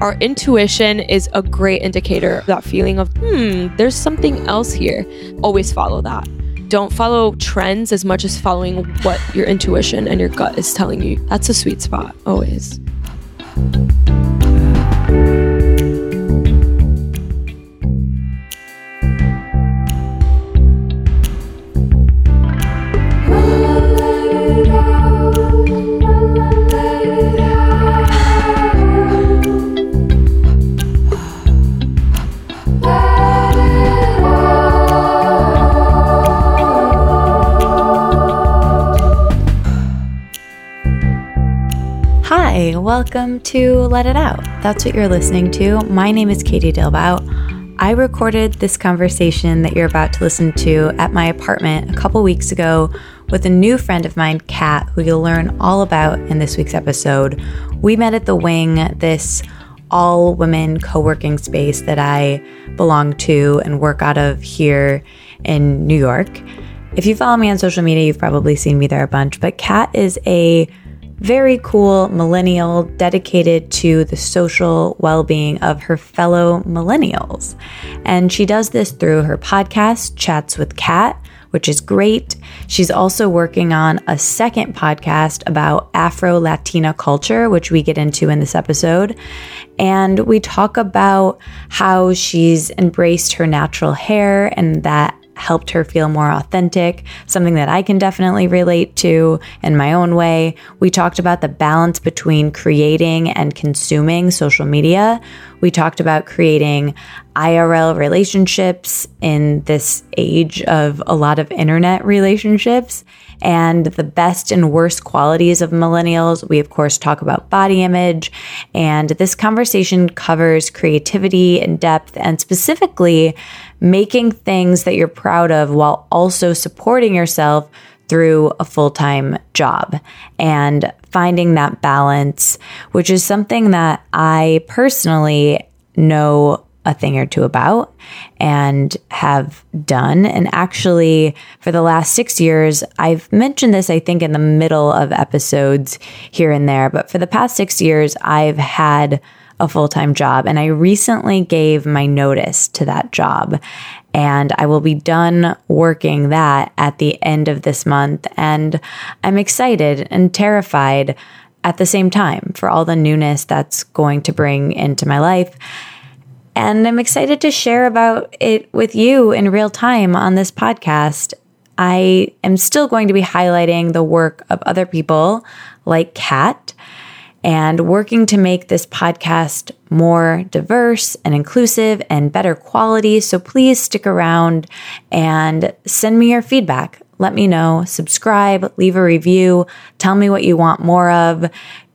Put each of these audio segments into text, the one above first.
Our intuition is a great indicator, that feeling of, hmm, there's something else here. Always follow that. Don't follow trends as much as following what your intuition and your gut is telling you. That's a sweet spot, always. Welcome to Let It Out. That's what you're listening to. My name is Katie Dalebout. I recorded this conversation that you're about to listen to at my apartment a couple weeks ago with a new friend of mine, Kat, who you'll learn all about in this week's episode. We met at the Wing, this all women co working space that I belong to and work out of here in New York. If you follow me on social media, you've probably seen me there a bunch, but Kat is a very cool millennial dedicated to the social well being of her fellow millennials. And she does this through her podcast, Chats with Kat, which is great. She's also working on a second podcast about Afro Latina culture, which we get into in this episode. And we talk about how she's embraced her natural hair and that helped her feel more authentic, something that I can definitely relate to in my own way. We talked about the balance between creating and consuming social media. We talked about creating IRL relationships in this age of a lot of internet relationships and the best and worst qualities of millennials. We, of course, talk about body image. And this conversation covers creativity and depth and specifically making things that you're proud of while also supporting yourself through a full time job and finding that balance, which is something that I personally know a thing or two about and have done. And actually, for the last six years, I've mentioned this, I think, in the middle of episodes here and there, but for the past six years, I've had a full time job. And I recently gave my notice to that job. And I will be done working that at the end of this month. And I'm excited and terrified at the same time for all the newness that's going to bring into my life. And I'm excited to share about it with you in real time on this podcast. I am still going to be highlighting the work of other people like Kat and working to make this podcast more diverse and inclusive and better quality. So please stick around and send me your feedback. Let me know, subscribe, leave a review, tell me what you want more of.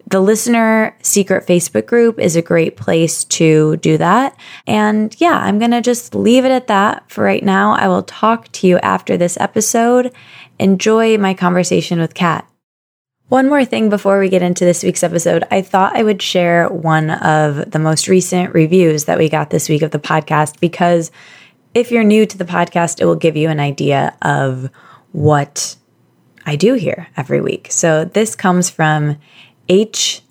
The listener secret Facebook group is a great place to do that. And yeah, I'm going to just leave it at that for right now. I will talk to you after this episode. Enjoy my conversation with Kat. One more thing before we get into this week's episode, I thought I would share one of the most recent reviews that we got this week of the podcast because if you're new to the podcast, it will give you an idea of what I do here every week. So this comes from H.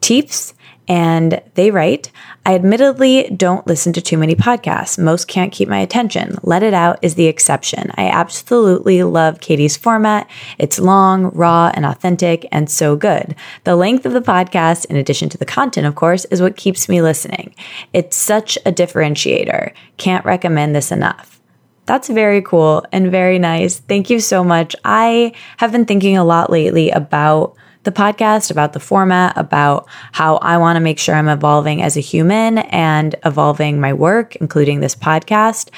Teeps, and they write, I admittedly don't listen to too many podcasts. Most can't keep my attention. Let It Out is the exception. I absolutely love Katie's format. It's long, raw, and authentic, and so good. The length of the podcast, in addition to the content, of course, is what keeps me listening. It's such a differentiator. Can't recommend this enough. That's very cool and very nice. Thank you so much. I have been thinking a lot lately about the podcast, about the format, about how I want to make sure I'm evolving as a human and evolving my work, including this podcast,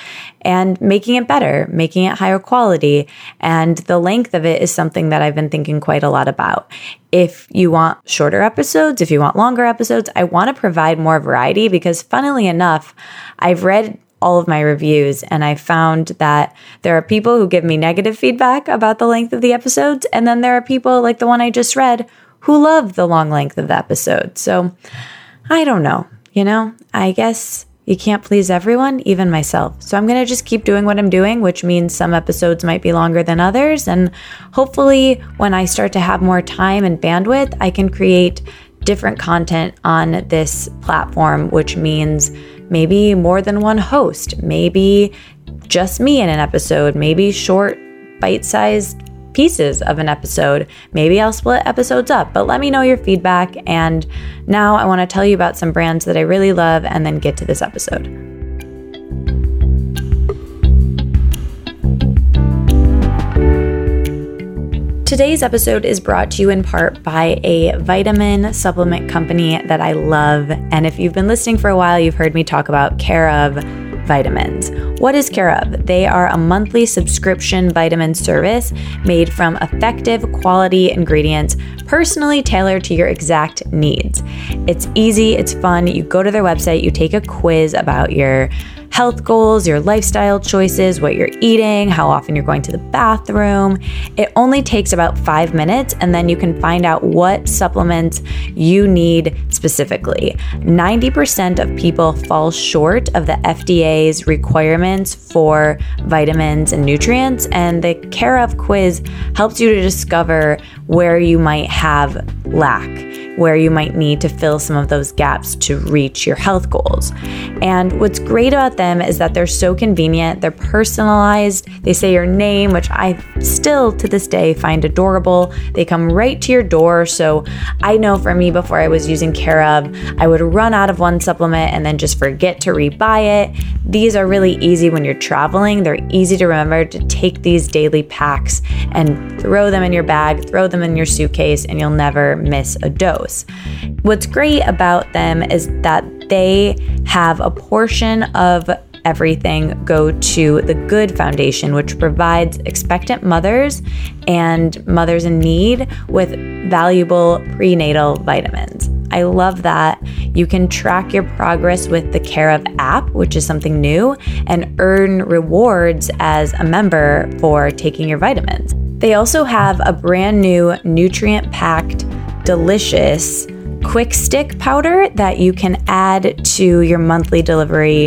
and making it better, making it higher quality. And the length of it is something that I've been thinking quite a lot about. If you want shorter episodes, if you want longer episodes, I want to provide more variety because, funnily enough, I've read all of my reviews. And I found that there are people who give me negative feedback about the length of the episodes. And then there are people like the one I just read who love the long length of the episode. So I don't know. You know, I guess you can't please everyone, even myself. So I'm going to just keep doing what I'm doing, which means some episodes might be longer than others. And hopefully, when I start to have more time and bandwidth, I can create different content on this platform, which means maybe more than one host, maybe just me in an episode, maybe short, bite sized pieces of an episode. Maybe I'll split episodes up, but let me know your feedback. And now I want to tell you about some brands that I really love and then get to this episode. Today's episode is brought to you in part by a vitamin supplement company that I love. And if you've been listening for a while, you've heard me talk about Care of vitamins. What is Care of? They are a monthly subscription vitamin service made from effective quality ingredients personally tailored to your exact needs. It's easy, it's fun. You go to their website, you take a quiz about your health goals, your lifestyle choices, what you're eating, how often you're going to the bathroom. It only takes about five minutes, and then you can find out what supplements you need specifically. 90% of people fall short of the FDA's requirements for vitamins and nutrients, and the Care of quiz helps you to discover where you might have lack where you might need to fill some of those gaps to reach your health goals. And what's great about them is that they're so convenient, they're personalized, they say your name, which I still to this day find adorable. They come right to your door. So I know for me, before I was using Care of, I would run out of one supplement and then just forget to rebuy it. These are really easy when you're traveling. They're easy to remember to take these daily packs and throw them in your bag, throw them in your suitcase, and you'll never miss a dose. What's great about them is that they have a portion of everything go to the Good Foundation, which provides expectant mothers and mothers in need with valuable prenatal vitamins. I love that. You can track your progress with the Care of app, which is something new, and earn rewards as a member for taking your vitamins. They also have a brand new nutrient packed delicious quick stick powder that you can add to your monthly delivery,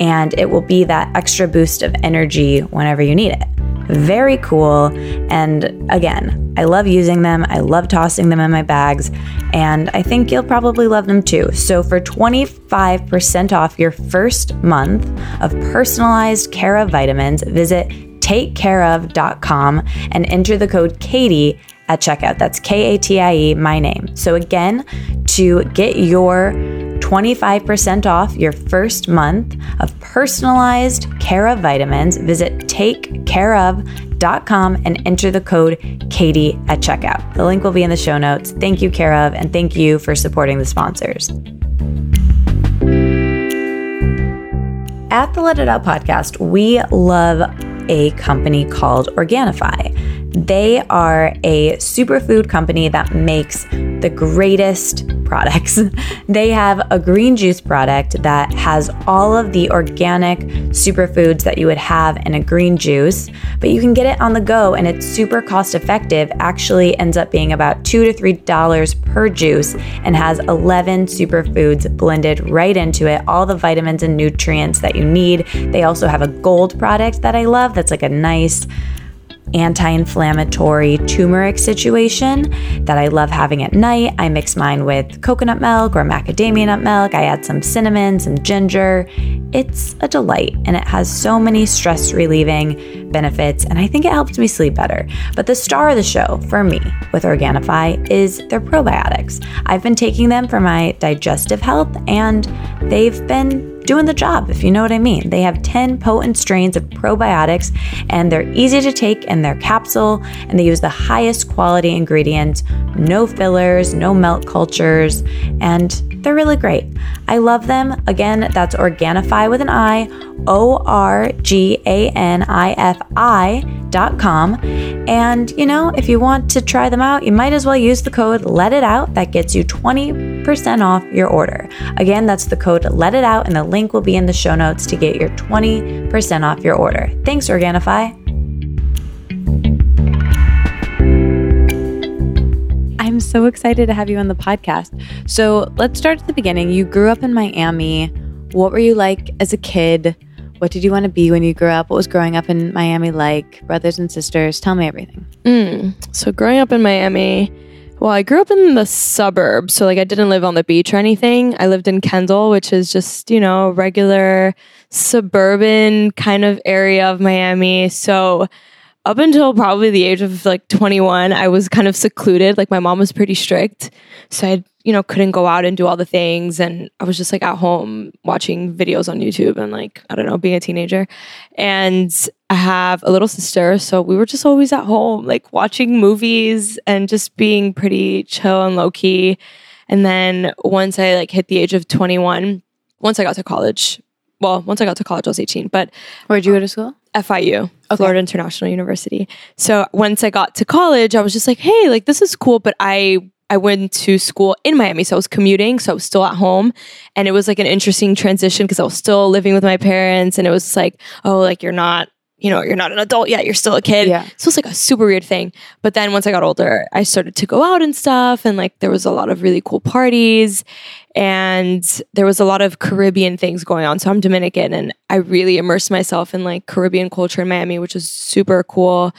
and it will be that extra boost of energy whenever you need it. Very cool. And again, I love using them. I love tossing them in my bags. And I think you'll probably love them too. So, for 25% off your first month of personalized Care of vitamins, visit takecareof.com and enter the code Katie at checkout. That's K A T I E, my name. So, again, to get your 25% off your first month of personalized Care of vitamins, visit takecareof.com and enter the code Katie at checkout. The link will be in the show notes. Thank you, Care of, and thank you for supporting the sponsors. At the Let It Out podcast, we love a company called Organifi. They are a superfood company that makes the greatest products. they have a green juice product that has all of the organic superfoods that you would have in a green juice, but you can get it on the go and it's super cost effective. Actually ends up being about 2 to 3 dollars per juice and has 11 superfoods blended right into it, all the vitamins and nutrients that you need. They also have a gold product that I love that's like a nice anti inflammatory turmeric situation that I love having at night. I mix mine with coconut milk or macadamia nut milk. I add some cinnamon, some ginger. It's a delight and it has so many stress relieving benefits, and I think it helps me sleep better. But the star of the show for me with Organifi is their probiotics. I've been taking them for my digestive health, and they've been doing the job, if you know what I mean. They have 10 potent strains of probiotics and they're easy to take in their capsule and they use the highest quality ingredients, no fillers, no melt cultures, and they're really great. I love them. Again, that's Organifi with an I, O R G A N I F I dot com. And, you know, if you want to try them out, you might as well use the code Let It Out. That gets you 20% off your order. Again, that's the code Let It Out, and the link will be in the show notes to get your 20% off your order. Thanks, Organifi. So excited to have you on the podcast. So let's start at the beginning. You grew up in Miami. What were you like as a kid? What did you want to be when you grew up? What was growing up in Miami like? Brothers and sisters? Tell me everything. Mm. So, growing up in Miami, Well, I grew up in the suburbs, so like I didn't live on the beach or anything. I lived in Kendall, which is just, you know, regular suburban kind of area of Miami. So up until probably the age of like 21, I was kind of secluded. Like my mom was pretty strict. So I, you know, couldn't go out and do all the things. And I was just like at home watching videos on YouTube and like, I don't know, being a teenager. And I have a little sister. So we were just always at home, like watching movies and just being pretty chill and low key. And then once I like hit the age of 21, once I got to college, well, once I got to college, I was 18, but Where'd you go to school? FIU, Florida International University. So once I got to college, I was just like, hey, like this is cool, but I I went to school in Miami, so I was commuting, so I was still at home, and it was like an interesting transition because I was still living with my parents, and it was like, oh, like you're not, you know, you're not an adult yet, you're still a kid. Yeah. So it's like a super weird thing. But then once I got older, I started to go out and stuff, and like there was a lot of really cool parties, and there was a lot of Caribbean things going on. So I'm Dominican, and I really immersed myself in like Caribbean culture in Miami, which was super cool.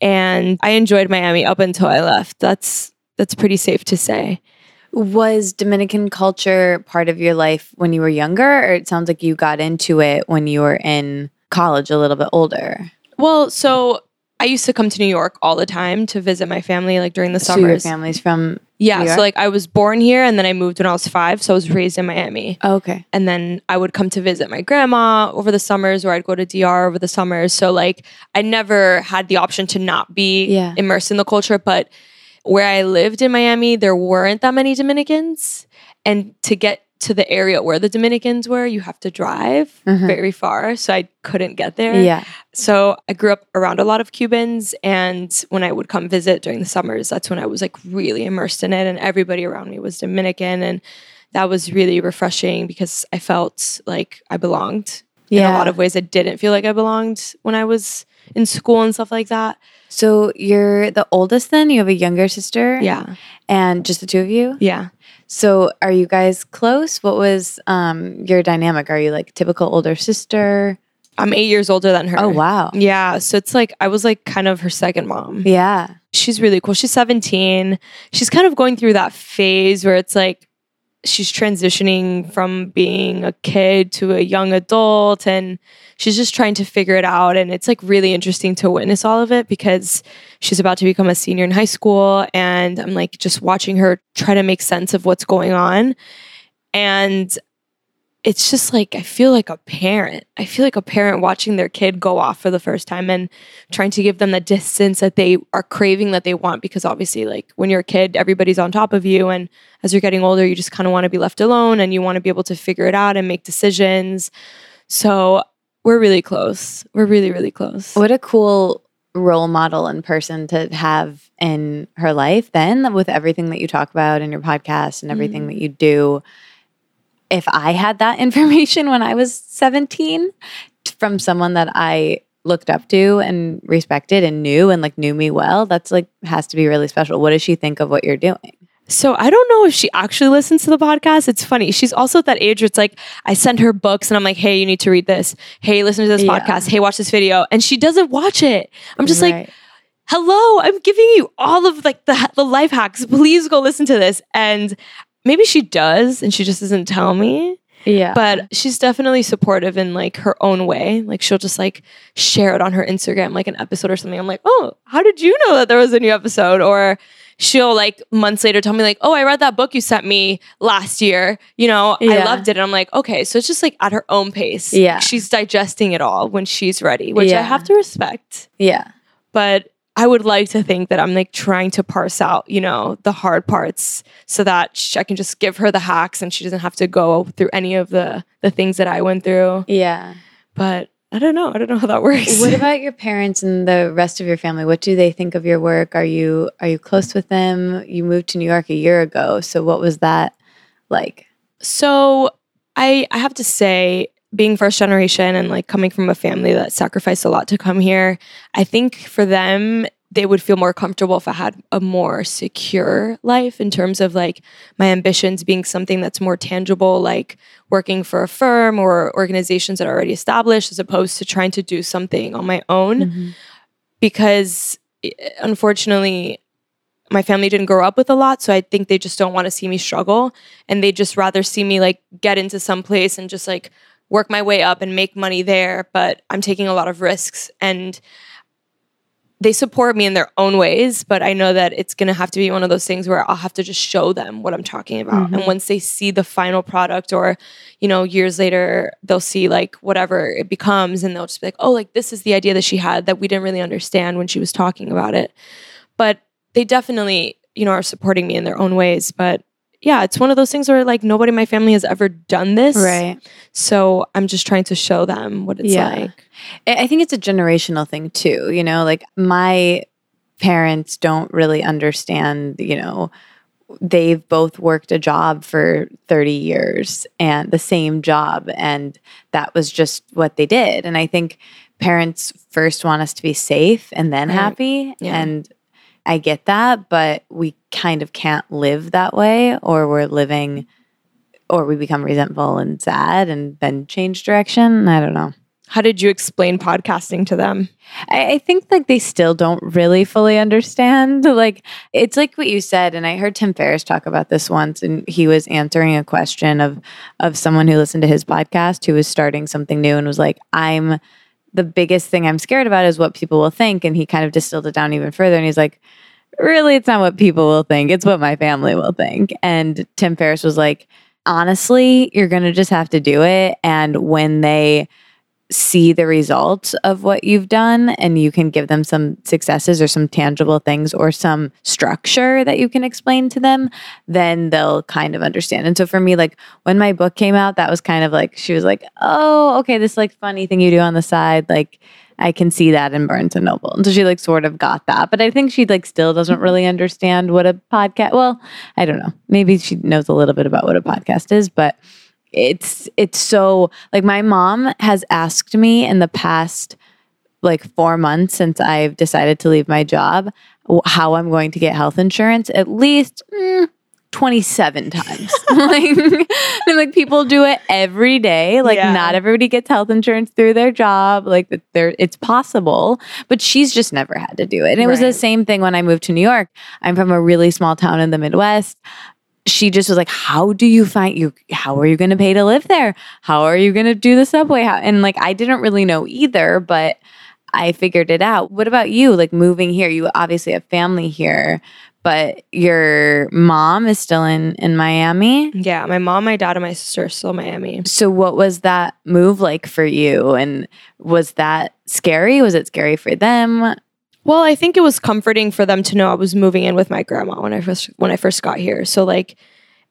And I enjoyed Miami up until I left. That's that's pretty safe to say. Was Dominican culture part of your life when you were younger, or it sounds like you got into it when you were in college a little bit older? Well, so I used to come to New York all the time to visit my family, like during the So your summers. family's from yeah, so like I was born here, and then I moved when I was five. So I was raised in Miami. Oh, okay. and then I would come to visit my grandma over the summers, or I'd go to DR over the summers. So like I never had the option to not be Yeah. immersed in the culture. But where I lived in Miami, there weren't that many Dominicans, and to get to the area where the Dominicans were, you have to drive Mhm. very far. So I couldn't get there. Yeah. So I grew up around a lot of Cubans, and when I would come visit during the summers, that's when I was like really immersed in it, and everybody around me was Dominican, and that was really refreshing because I felt like I belonged. In Yeah. a lot of ways, I didn't feel like I belonged when I was in school and stuff like that. So you're the oldest then? You have a younger sister? Yeah, And just the two of you? yeah. So are you guys close? What was um your dynamic? Are you like typical older sister? I'm eight years older than her. Oh wow. Yeah, so it's like I was like kind of her second mom. Yeah. she's really cool. She's 17. She's kind of going through that phase where it's like she's transitioning from being a kid to a young adult and she's just trying to figure it out. And it's like really interesting to witness all of it because she's about to become a senior in high school and I'm like just watching her try to make sense of what's going on. And it's just like I feel like a parent. I feel like a parent watching their kid go off for the first time and trying to give them the distance that they are craving that they want because obviously like when you're a kid everybody's on top of you and as you're getting older you just kind of want to be left alone and you want to be able to figure it out and make decisions. So we're really close. We're really really close. What a cool role model and person to have in her life then with everything that you talk about in your podcast and everything Mhm. that you do. If I had that information when I was 17 from someone that I looked up to and respected and knew and like knew me well, that's like has to be really special. What does she think of what you're doing? So I don't know if she actually listens to the podcast. It's funny. She's also at that age where it's like I send her books and I'm like, "Hey, you need to read this. Hey, listen to this Yeah. podcast. Hey, watch this video." And she doesn't watch it. I'm just like, hello i'm giving you all of like the, the life hacks please go listen to this and maybe she does and she just doesn't tell me. Yeah. but she's definitely supportive in like her own way. Like she'll just like share it on her instagram like an episode or something. I'm like oh how did you know that there was a new episode? Or she'll like months later tell me like oh i read that book you sent me last year. You know i loved it. And i'm like okay. So it's just like at her own pace. Yeah. she's digesting it all when she's ready which i have to respect. Yeah. but I would like to think that I'm like trying to parse out, you know, the hard parts so that sh- I can just give her the hacks and she doesn't have to go through any of the the things that I went through. Yeah. But I don't know. I don't know how that works. what about your parents and the rest of your family? What do they think of your work? Are you are you close with them? You moved to New York a year ago, so what was that like? So I I have to say, being first generation and like coming from a family that sacrificed a lot to come here, I think for them they would feel more comfortable if I had a more secure life in terms of like my ambitions being something that's more tangible, like working for a firm or organizations that are already established, as opposed to trying to do something on my own. Because eh, unfortunately, my family didn't grow up with a lot. So I think they just don't want to see me struggle. And they just rather see me like get into some place and just like work my way up and make money there. But I'm taking a lot of risks and they support me in their own ways, but I know that it's going to have to be one of those things where I'll have to just show them what I'm talking about. Mm-hmm. And once they see the final product or, you know, years later, they'll see like whatever it becomes and they'll just be like, oh, like this is the idea that she had that we didn't really understand when she was talking about it. But they definitely, you know, are supporting me in their own ways. But yeah, it's one of those things where like nobody in my family has ever done this. Right. So I'm just trying to show them what it's yeah. like. I think it's a generational thing too. You know, like my parents don't really understand, you know, they've both worked a job for 30 years and the same job. And that was just what they did. And I think parents first want us to be safe and then right. happy. Yeah. And I get that, but we kind of can't live that way, or we're living, or we become resentful and sad and then change direction. I don't know. How did you explain podcasting to them? I, I, think like they still don't really fully understand. Like it's like what you said, and I heard Tim Ferriss talk about this once, and he was answering a question of of someone who listened to his podcast who was starting something new and was like, "I'm." the biggest thing I'm scared about is what people will think. And he kind of distilled it down even further. And he's like, really, it's not what people will think. It's what my family will think. And Tim Ferriss was like, honestly, you're going to just have to do it. And when they see the results of what you've done and you can give them some successes or some tangible things or some structure that you can explain to them, then they'll kind of understand. And so for me, like when my book came out, that was kind of like, she was like, oh, okay, this like funny thing you do on the side. Like, I can see that in Barnes and Noble. And so she like sort of got that. But I think she like still doesn't really understand what a podcast well, I don't know. Maybe she knows a little bit about what a podcast is, but it's it's so like my mom has asked me in the past like 4 months since I've decided to leave my job how I'm going to get health insurance at least mm, 27 times. like, and like people do it every day. Like yeah. not everybody gets health insurance through their job. Like there it's possible, but she's just never had to do it. And it right. was the same thing when I moved to New York. I'm from a really small town in the Midwest she just was like, How do you find you? How are you going to pay to live there? How are you going to do the subway? How? And like, I didn't really know either, but I figured it out. What about you? Like, moving here, you obviously have family here, but your mom is still in in Miami. Yeah, my mom, my dad, and my sister are still in Miami. So, what was that move like for you? And was that scary? Was it scary for them? Well, I think it was comforting for them to know I was moving in with my grandma when I first when I first got here. So like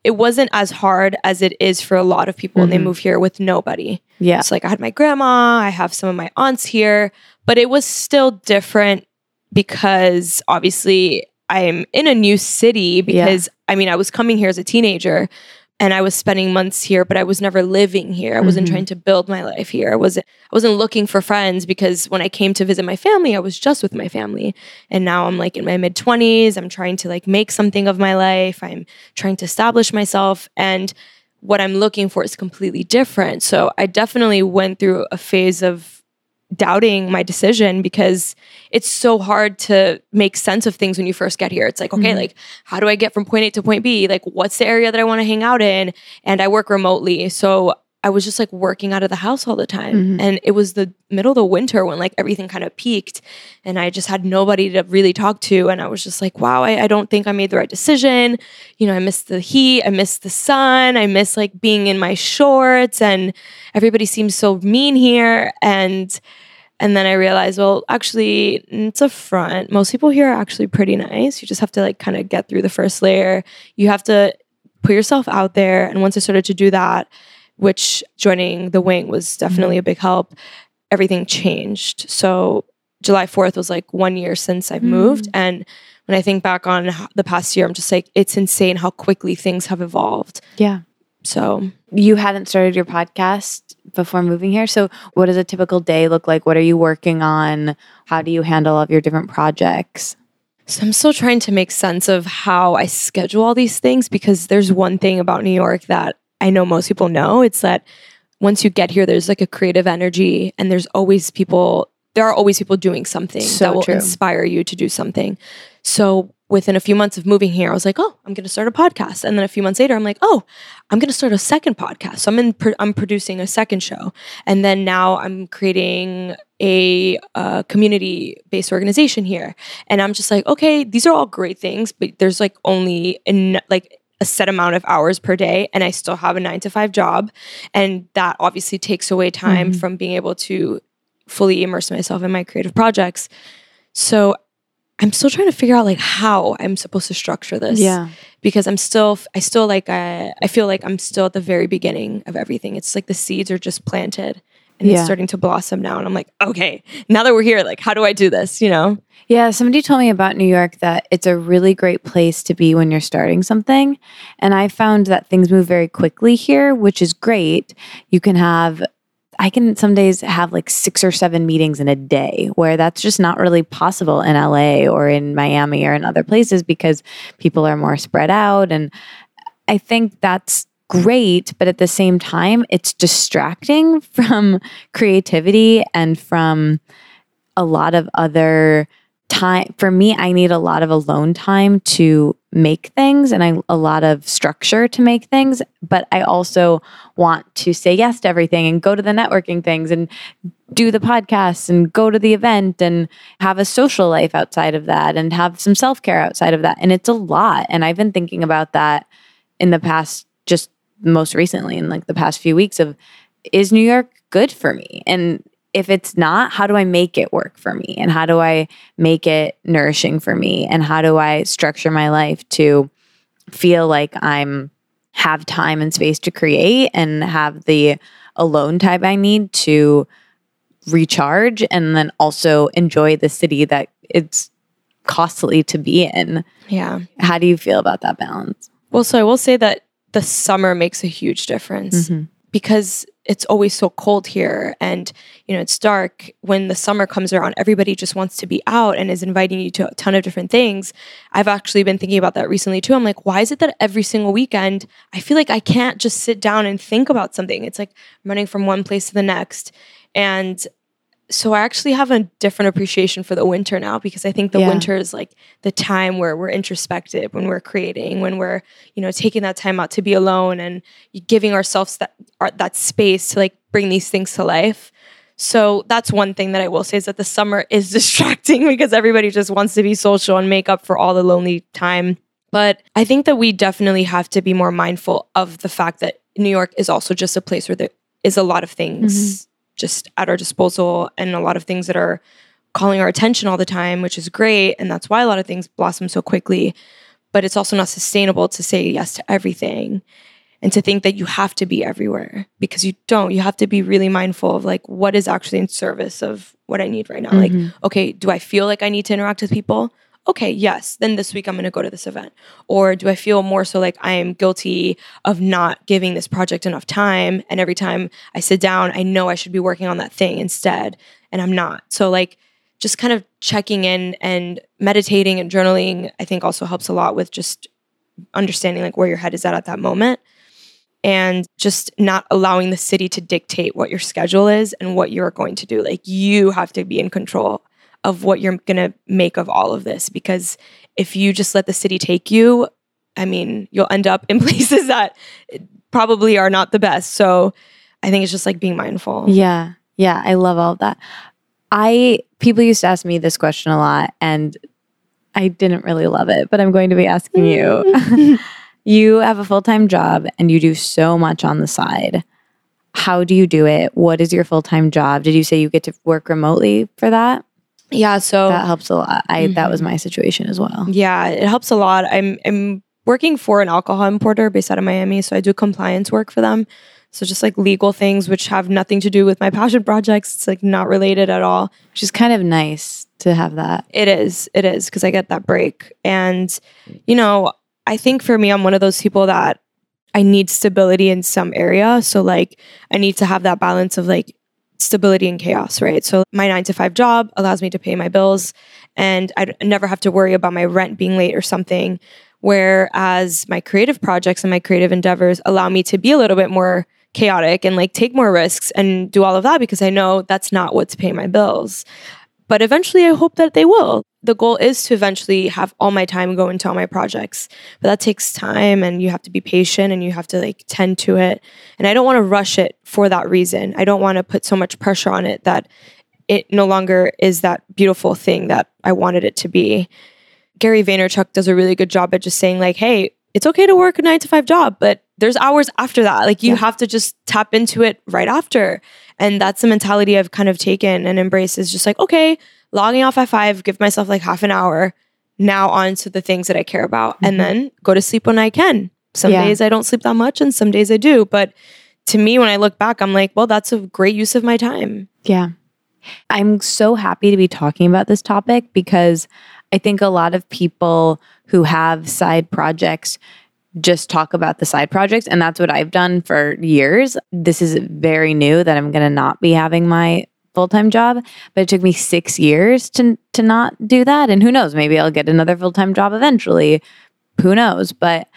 it wasn't as hard as it is for a lot of people mm-hmm. when they mm-hmm. move here with nobody. Yeah. So like I had my grandma, I have some of my aunts here, but it was still different because obviously I'm in a new city because yeah. I mean I was coming here as a teenager and I was spending months here, but I was never living here. I wasn't mm-hmm. trying to build my life here. I wasn't I wasn't looking for friends because when I came to visit my family, I was just with my family. And now I'm like in my mid 20s, I'm trying to like make something of my life. I'm trying to establish myself and what I'm looking for is completely different. So I definitely went through a phase of doubting my decision because it's so hard to make sense of things when you first get here. It's like, okay, mm-hmm. like how do I get from point A to point B? Like what's the area that I want to hang out in? And I work remotely. So I was just like working out of the house all the time. Mm-hmm. And it was the middle of the winter when like everything kind of peaked and I just had nobody to really talk to. And I was just like, wow, I, I don't think I made the right decision. You know, I miss the heat, I miss the sun, I miss like being in my shorts and everybody seems so mean here. And and then I realized, well, actually, it's a front. Most people here are actually pretty nice. You just have to like kind of get through the first layer. You have to put yourself out there. And once I started to do that, which joining the wing was definitely a big help, everything changed. So July 4th was like one year since I've mm. moved. And when I think back on the past year, I'm just like, it's insane how quickly things have evolved. Yeah. So you hadn't started your podcast before moving here. So what does a typical day look like? What are you working on? How do you handle all of your different projects? So I'm still trying to make sense of how I schedule all these things because there's one thing about New York that I know most people know. It's that once you get here, there's like a creative energy and there's always people, there are always people doing something so that will true. inspire you to do something. So within a few months of moving here, I was like, oh, I'm going to start a podcast. And then a few months later, I'm like, oh, I'm going to start a second podcast. So I'm in, I'm producing a second show. And then now I'm creating a uh, community based organization here. And I'm just like, okay, these are all great things, but there's like only in like a set amount of hours per day and I still have a 9 to 5 job and that obviously takes away time mm-hmm. from being able to fully immerse myself in my creative projects. So I'm still trying to figure out like how I'm supposed to structure this. Yeah. Because I'm still, I still like, I, I feel like I'm still at the very beginning of everything. It's like the seeds are just planted and yeah. it's starting to blossom now. And I'm like, okay, now that we're here, like, how do I do this? You know? Yeah. Somebody told me about New York that it's a really great place to be when you're starting something. And I found that things move very quickly here, which is great. You can have I can some days have like six or seven meetings in a day where that's just not really possible in LA or in Miami or in other places because people are more spread out. And I think that's great. But at the same time, it's distracting from creativity and from a lot of other time for me i need a lot of alone time to make things and I, a lot of structure to make things but i also want to say yes to everything and go to the networking things and do the podcasts and go to the event and have a social life outside of that and have some self-care outside of that. And it's a lot. And i've been thinking about that in the past just most recently in like the past few weeks of is new york good for me? And if it's not, how do I make it work for me? And how do I make it nourishing for me? And how do I structure my life to feel like I'm have time and space to create and have the alone time I need to recharge and then also enjoy the city that it's costly to be in. Yeah. How do you feel about that balance? Well, so I will say that the summer makes a huge difference mm-hmm. because it's always so cold here and you know it's dark. When the summer comes around everybody just wants to be out and is inviting you to a ton of different things. I've actually been thinking about that recently too. I'm like why is it that every single weekend i feel like i can't just sit down and think about something? It's like running from one place to the next. And so I actually have a different appreciation for the winter now because I think the yeah. winter is like the time where we're introspective, when we're creating, when we're you know taking that time out to be alone and giving ourselves that that space to like bring these things to life. So that's one thing that I will say is that the summer is distracting because everybody just wants to be social and make up for all the lonely time. But I think that we definitely have to be more mindful of the fact that New York is also just a place where there is a lot of things. Mm-hmm just at our disposal and a lot of things that are calling our attention all the time, which is great. And that's why a lot of things blossom so quickly. But it's also not sustainable to say yes to everything and to think that you have to be everywhere because you don't. You have to be really mindful of like what is actually in service of what I need right now. Mm-hmm. Like, okay, do I feel like I need to interact with people? Okay, yes, then this week I'm going to go to this event? Or do I feel more so like I am guilty of not giving this project enough time? And every time I sit down, I know I should be working on that thing instead, and I'm not. So, like, just kind of checking in and meditating and journaling, I think also helps a lot with just understanding like where your head is at at that moment and just not allowing the city to dictate what your schedule is and what you're going to do. Like you have to be in control of what you're going to make of all of this because if you just let the city take you i mean you'll end up in places that probably are not the best. So i think it's just like being mindful. Yeah. Yeah i love all of that. I people used to ask me this question a lot and i didn't really love it but i'm going to be asking you. You have a full-time job and you do so much on the side. How do you do it? What is your full-time job? Did you say you get to work remotely for that yeah, so that helps a lot. I mm-hmm. that was my situation as well. Yeah, it helps a lot. I'm I'm working for an alcohol importer based out of Miami, so I do compliance work for them. So just like legal things which have nothing to do with my passion projects. It's like not related at all. Which is kind of nice to have that. It is. It is because I get that break. And you know, I think for me I'm one of those people that I need stability in some area. So like I need to have that balance of like stability and chaos, right? So my nine to five job allows me to pay my bills and I never have to worry about my rent being late or something. Whereas my creative projects and my creative endeavors allow me to be a little bit more chaotic and like take more risks and do all of that because I know that's not what's paying my bills. But eventually I hope that they will. The goal is to eventually have all my time go into all my projects, but that takes time and you have to be patient and you have to like tend to it. And I don't want to rush it for that reason. I don't want to put so much pressure on it that it no longer is that beautiful thing that I wanted it to be. Gary Vaynerchuk does a really good job at just saying like, "Hey, it's okay to work a 9 to 5 job, but there's hours after that. Like you Yeah. have to just tap into it right after." And that's the mentality I've kind of taken and embraced is just like, "Okay, logging off at 5, give myself like half an hour, now on to the things that I care about Mhm. and then go to sleep when I can." Some Yeah. days I don't sleep that much and some days I do, but to me when I look back, I'm like, "Well, that's a great use of my time." Yeah. I'm so happy to be talking about this topic because I think a lot of people who have side projects just talk about the side projects. And that's what I've done for years. This is very new that I'm going to not be having my full time job, but it took me six years to, to not do that. And who knows, maybe I'll get another full time job eventually. Who knows? But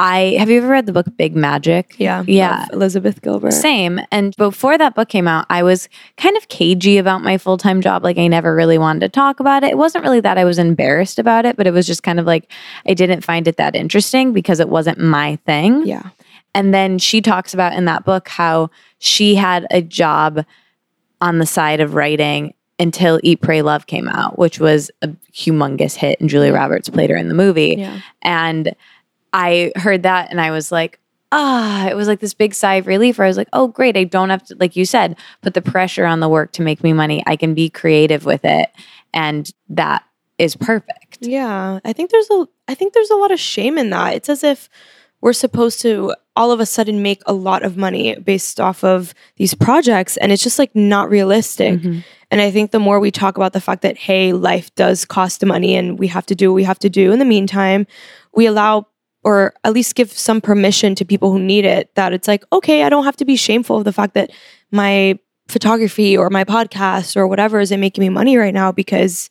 I have you ever read the book Big Magic? Yeah. Yeah. Elizabeth Gilbert. Same. And before that book came out, I was kind of cagey about my full time job. Like, I never really wanted to talk about it. It wasn't really that I was embarrassed about it, but it was just kind of like I didn't find it that interesting because it wasn't my thing. Yeah. And then she talks about in that book how she had a job on the side of writing until Eat, Pray, Love came out, which was a humongous hit. And Julia Roberts played her in the movie. Yeah. And I heard that and I was like, ah, it was like this big sigh of relief where I was like, oh, great. I don't have to, like you said, put the pressure on the work to make me money. I can be creative with it. And that is perfect. Yeah. I think there's a I think there's a lot of shame in that. It's as if we're supposed to all of a sudden make a lot of money based off of these projects and it's just like not realistic. Mhm. And I think the more we talk about the fact that hey, life does cost money and we have to do what we have to do in the meantime, we allow or at least give some permission to people who need it that it's like, okay, I don't have to be shameful of the fact that my photography or my podcast or whatever isn't making me money right now because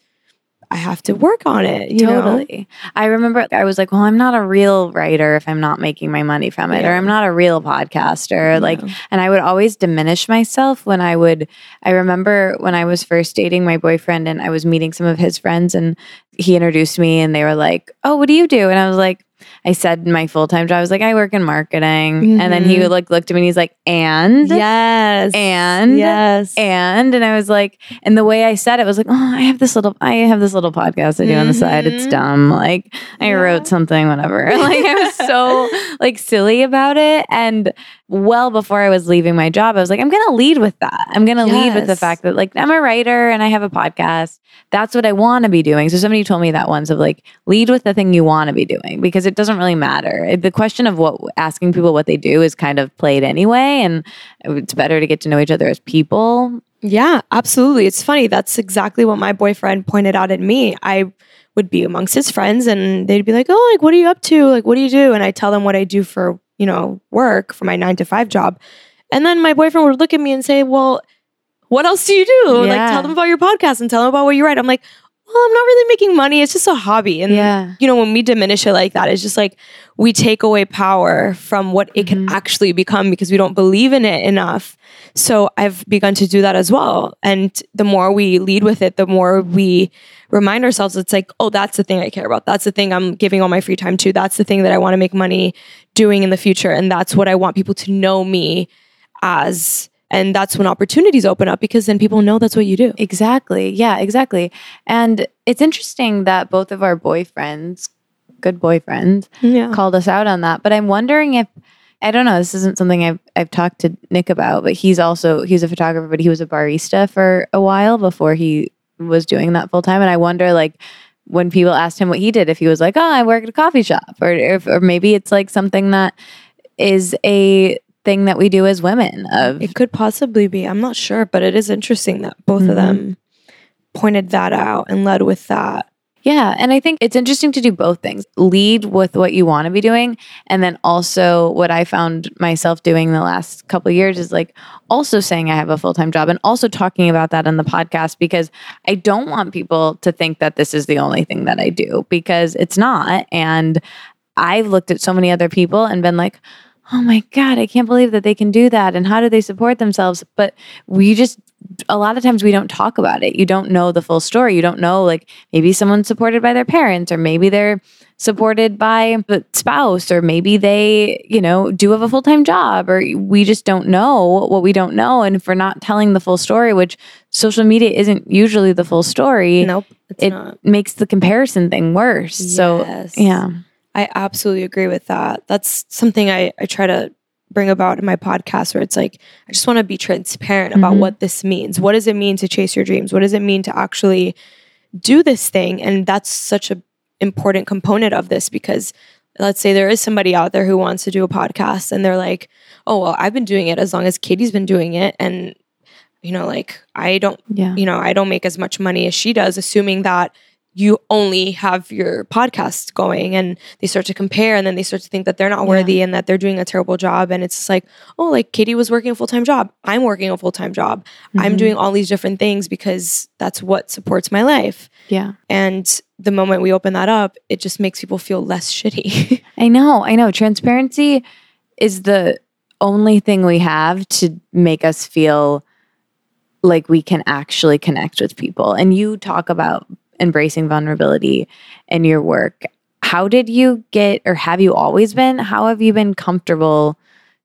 I have to work on it. You know? totally. I remember I was like, well, I'm not a real writer if I'm not making my money from it, or I'm not a real podcaster. Like, and I would always diminish myself when I would. I remember when I was first dating my boyfriend and I was meeting some of his friends, and he introduced me, and they were like, oh, what do you do? And I was like, I said my full time job, I was like, I work in marketing. And then he would like looked at me and he's like, and Yes. and yes. and and I was like, and the way I said it was like, oh, I have this little, I have this little podcast I do on the side. It's Mhm. dumb. Like I Yeah. wrote something, whatever. Like I was so like silly about it. And well before I was leaving my job, I was like, I'm gonna lead with that. I'm gonna lead with the fact that like I'm a writer and I have a podcast. That's what I want to be doing. So somebody told me that once of like lead with the thing you want to be doing because it doesn't really matter. It- The question of what asking people what they do is kind of played anyway, and it's better to get to know each other as people Yeah, absolutely. It's funny. That's exactly what my boyfriend pointed out at me. I would be amongst his friends and they'd be like, Oh, like, what are you up to? Like, what do you do? And I tell them what I do for, you know, work for my nine to five job. And then my boyfriend would look at me and say, Well, what else do you do? Like, tell them about your podcast and tell them about what you write. I'm like, Well, I'm not really making money. It's just a hobby. And Yeah. you know, when we diminish it like that, it's just like we take away power from what it can Mhm. actually become because we don't believe in it enough. So I've begun to do that as well. And the more we lead with it, the more we remind ourselves it's like, oh, that's the thing I care about. That's the thing I'm giving all my free time to. That's the thing that I want to make money doing in the future. And that's what I want people to know me as. And that's when opportunities open up because then people know that's what you do. Exactly. Yeah, exactly. And it's interesting that both of our boyfriends, good boyfriends, Yeah. called us out on that. But I'm wondering if I don't know, this isn't something I've I've talked to Nick about, but he's also he's a photographer, but he was a barista for a while before he was doing that full time. And I wonder like when people asked him what he did, if he was like, Oh, I work at a coffee shop, or if, or maybe it's like something that is a thing that we do as women of It could possibly be. I'm not sure, but it is interesting that both Mhm. of them pointed that out and led with that. Yeah. And I think it's interesting to do both things lead with what you want to be doing. And then also, what I found myself doing the last couple of years is like also saying I have a full time job and also talking about that on the podcast because I don't want people to think that this is the only thing that I do because it's not. And I've looked at so many other people and been like, oh my God, I can't believe that they can do that. And how do they support themselves? But we just a lot of times we don't talk about it. You don't know the full story. You don't know, like, maybe someone's supported by their parents, or maybe they're supported by the spouse, or maybe they, you know, do have a full time job, or we just don't know what we don't know. And if we're not telling the full story, which social media isn't usually the full story, Nope. It not. makes the comparison thing worse. So, yeah. I absolutely agree with that. That's something I, I try to bring about in my podcast where it's like, I just want to be transparent about Mhm. what this means. What does it mean to chase your dreams? What does it mean to actually do this thing? And that's such an important component of this because let's say there is somebody out there who wants to do a podcast and they're like, oh, well, I've been doing it as long as Katie's been doing it. And, you know, like I don't Yeah. you know, I don't make as much money as she does, assuming that you only have your podcast going and they start to compare and then they start to think that they're not Yeah. worthy and that they're doing a terrible job. And it's just like, oh, like Katie was working a full time job. I'm working a full time job. I'm Mhm. doing all these different things because that's what supports my life. Yeah. And the moment we open that up, it just makes people feel less shitty. I know, I know. Transparency is the only thing we have to make us feel like we can actually connect with people. And you talk about embracing vulnerability in your work. How did you get, or have you always been? How have you been comfortable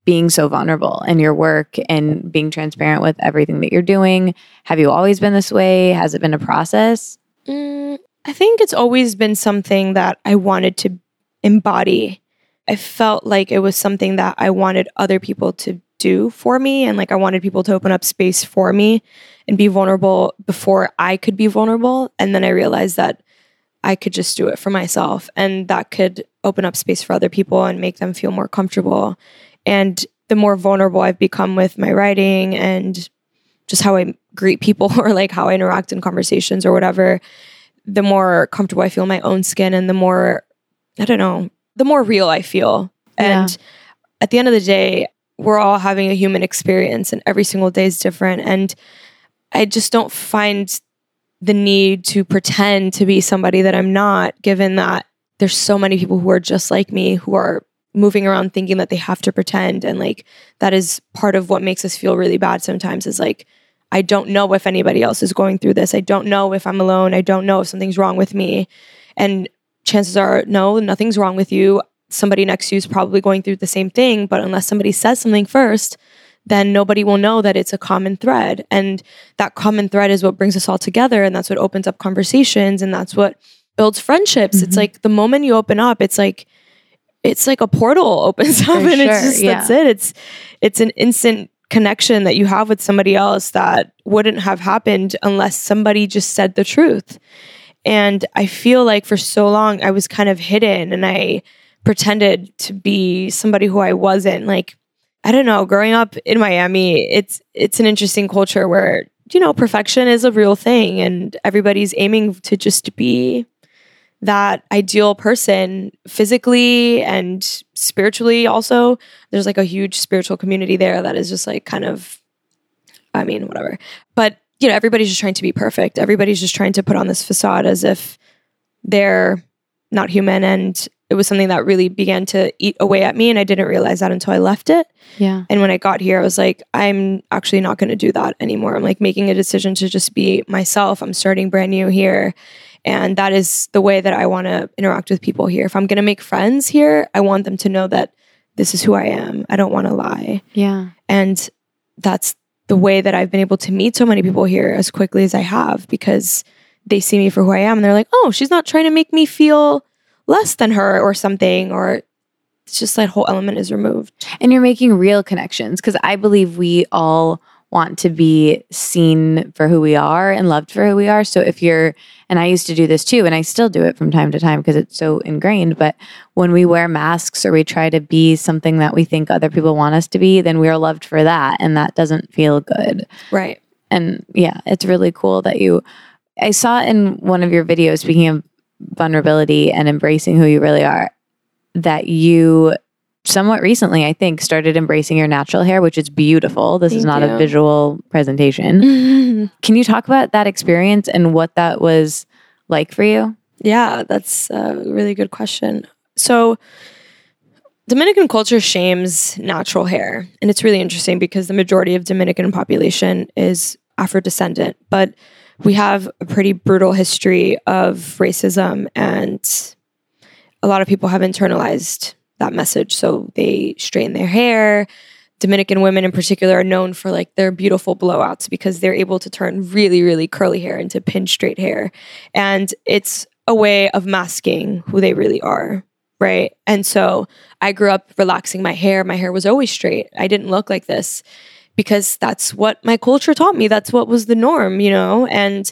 being so vulnerable in your work and being transparent with everything that you're doing? Have you always been this way? Has it been a process? Mm, I think it's always been something that I wanted to embody. I felt like it was something that I wanted other people to do for me. And like I wanted people to open up space for me and be vulnerable before I could be vulnerable. And then I realized that I could just do it for myself and that could open up space for other people and make them feel more comfortable. And the more vulnerable I've become with my writing and just how I greet people or like how I interact in conversations or whatever, the more comfortable I feel in my own skin and the more, I don't know, the more real I feel. And at the end of the day, we're all having a human experience and every single day is different. And I just don't find the need to pretend to be somebody that I'm not, given that there's so many people who are just like me who are moving around thinking that they have to pretend. And like that is part of what makes us feel really bad sometimes is like, I don't know if anybody else is going through this. I don't know if I'm alone. I don't know if something's wrong with me. And chances are, no, nothing's wrong with you. Somebody next to you is probably going through the same thing. But unless somebody says something first, then nobody will know that it's a common thread. And that common thread is what brings us all together. And that's what opens up conversations. And that's what builds friendships. It's Mhm. like the moment you open up, it's like, it's like a portal opens up and sure, it's just that's it. It's it's an instant connection that you have with somebody else that wouldn't have happened unless somebody just said the truth. And I feel like for so long I was kind of hidden and I pretended to be somebody who I wasn't. Like I don't know, growing up in Miami, it's it's an interesting culture where you know perfection is a real thing and everybody's aiming to just be that ideal person physically and spiritually also. There's like a huge spiritual community there that is just like kind of i mean whatever. But you know everybody's just trying to be perfect. Everybody's just trying to put on this facade as if they're not human and it was something that really began to eat away at me and i didn't realize that until i left it Yeah. and when I got here, I was like, I'm actually not going to do that anymore. I'm like making a decision to just be myself. I'm starting brand new here. And that is the way that I want to interact with people here. If I'm going to make friends here, I want them to know that this is who I am. I don't want to lie. Yeah. And that's the way that I've been able to meet so many people here as quickly as I have because they see me for who I am and they're like, oh, she's not trying to make me feel less than her or something. Or it's just that whole element is removed. And you're making real connections because I believe we all want to be seen for who we are and loved for who we are. So if you're, and I used to do this too, and I still do it from time to time because it's so ingrained, but when we wear masks or we try to be something that we think other people want us to be, then we are loved for that. And that doesn't feel good. Right. And yeah, it's really cool that you, I saw in one of your videos, speaking of vulnerability and embracing who you really are, that you somewhat recently, I think, started embracing your natural hair, which is beautiful. This is Thank not a visual presentation. Can you talk about that experience and what that was like for you? Yeah, that's a really good question. So, Dominican culture shames natural hair. And it's really interesting because the majority of Dominican population is Afro descendant, but we have a pretty brutal history of racism and a lot of people have internalized that message. So they straighten their hair. Dominican women in particular are known for like their beautiful blowouts because they're able to turn really, really curly hair into pin straight hair. And it's a way of masking who they really are. Right. And so I grew up relaxing my hair. My hair was always straight. I didn't look like this because that's what my culture taught me. That's what was the norm, you know? And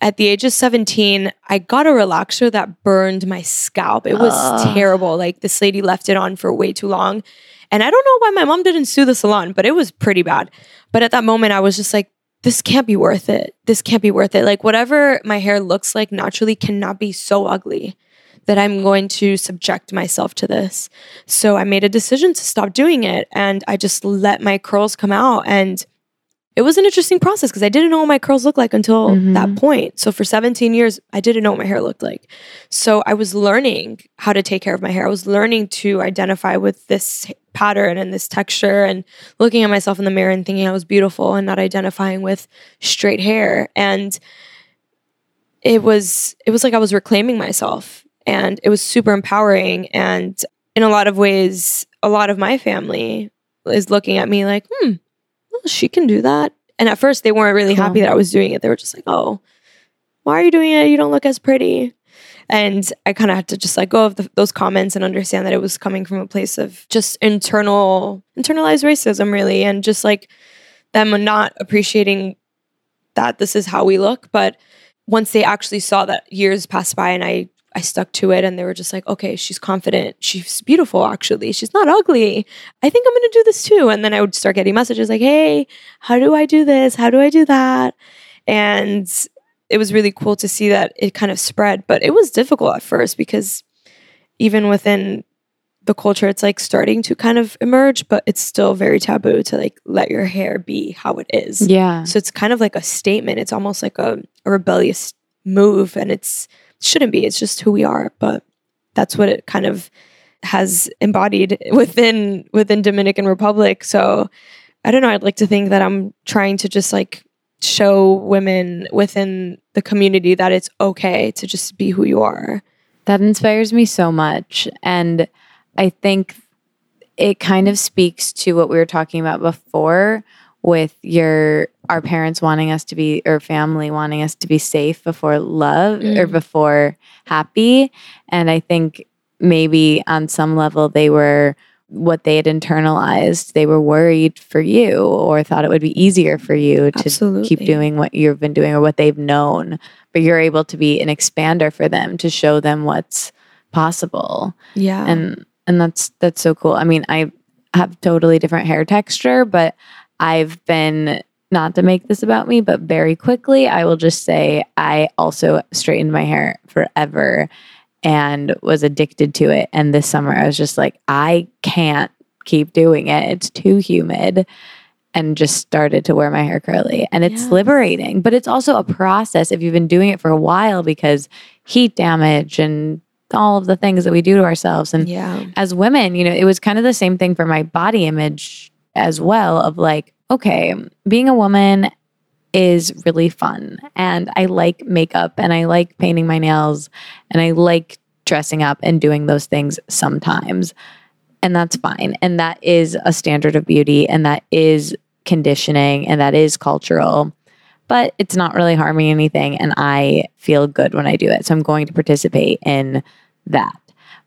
at the age of 17, I got a relaxer that burned my scalp. It was uh. terrible. Like this lady left it on for way too long. And I don't know why my mom didn't sue the salon, but it was pretty bad. But at that moment, I was just like, this can't be worth it. This can't be worth it. Like, whatever my hair looks like naturally cannot be so ugly that I'm going to subject myself to this. So I made a decision to stop doing it and I just let my curls come out. And it was an interesting process because I didn't know what my curls looked like until mm-hmm. that point. So for 17 years, I didn't know what my hair looked like. So I was learning how to take care of my hair. I was learning to identify with this pattern and this texture and looking at myself in the mirror and thinking I was beautiful and not identifying with straight hair. And it was it was like I was reclaiming myself and it was super empowering. And in a lot of ways, a lot of my family is looking at me like, hmm, well, she can do that. And at first, they weren't really cool. happy that I was doing it. They were just like, oh, why are you doing it? You don't look as pretty. And I kind of had to just let go of the, those comments and understand that it was coming from a place of just internal, internalized racism, really, and just like them not appreciating that this is how we look. But once they actually saw that years passed by and I I stuck to it and they were just like, okay, she's confident. She's beautiful, actually. She's not ugly. I think I'm going to do this too. And then I would start getting messages like, hey, how do I do this? How do I do that? And it was really cool to see that it kind of spread. But it was difficult at first because even within the culture, it's like starting to kind of emerge, but it's still very taboo to like let your hair be how it is. Yeah. So it's kind of like a statement. It's almost like a, a rebellious move. And it's, shouldn't be. It's just who we are. But that's what it kind of has embodied within within Dominican Republic. So I don't know. I'd like to think that I'm trying to just like show women within the community that it's okay to just be who you are. That inspires me so much. And I think it kind of speaks to what we were talking about before with your our parents wanting us to be or family wanting us to be safe before love mm. or before happy and i think maybe on some level they were what they had internalized they were worried for you or thought it would be easier for you to Absolutely. keep doing what you've been doing or what they've known but you're able to be an expander for them to show them what's possible yeah and and that's that's so cool i mean i have totally different hair texture but I've been not to make this about me, but very quickly, I will just say I also straightened my hair forever and was addicted to it. And this summer, I was just like, I can't keep doing it. It's too humid. And just started to wear my hair curly. And it's yes. liberating, but it's also a process if you've been doing it for a while because heat damage and all of the things that we do to ourselves. And yeah. as women, you know, it was kind of the same thing for my body image as well of like, okay, being a woman is really fun and I like makeup and I like painting my nails and I like dressing up and doing those things sometimes. And that's fine. And that is a standard of beauty and that is conditioning and that is cultural. But it's not really harming anything and I feel good when I do it. So I'm going to participate in that.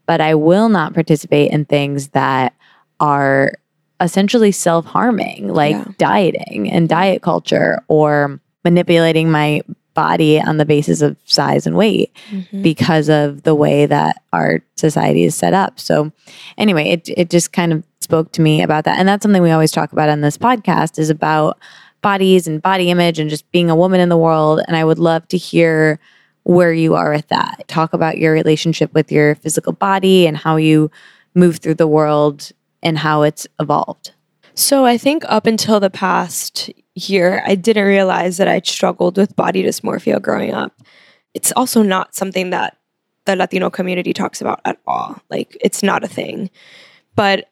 But I will not participate in things that are essentially self harming, like yeah. dieting and diet culture or manipulating my body on the basis of size and weight mm-hmm. because of the way that our society is set up. So anyway, it it just kind of spoke to me about that. And that's something we always talk about on this podcast is about bodies and body image and just being a woman in the world and I would love to hear where you are with that. Talk about your relationship with your physical body and how you move through the world and how it's evolved? So I think up until the past year, I didn't realize that I struggled with body dysmorphia growing up. It's also not something that the Latino community talks about at all. Like it's not a thing. But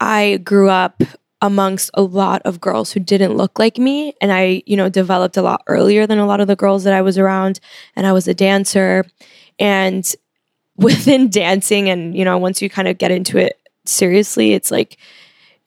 I grew up amongst a lot of girls who didn't look like me and I, you know, developed a lot earlier than a lot of the girls that I was around and I was a dancer and within dancing and you know once you kind of get into it seriously it's like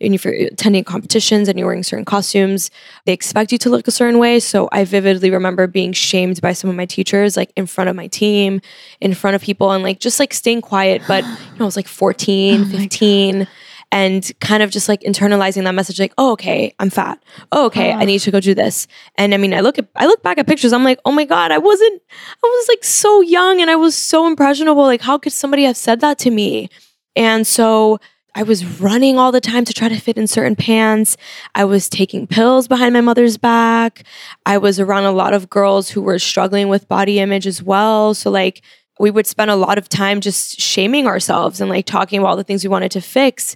and if you're attending competitions and you're wearing certain costumes, they expect you to look a certain way. So I vividly remember being shamed by some of my teachers, like in front of my team, in front of people, and like just like staying quiet. But you know, I was like 14, oh 15 and kind of just like internalizing that message like oh okay i'm fat. Oh okay i need to go do this. And i mean i look at i look back at pictures i'm like oh my god i wasn't i was like so young and i was so impressionable. Like how could somebody have said that to me and so I was running all the time to try to fit in certain pants. I was taking pills behind my mother's back. I was around a lot of girls who were struggling with body image as well. So, like, we would spend a lot of time just shaming ourselves and like talking about all the things we wanted to fix.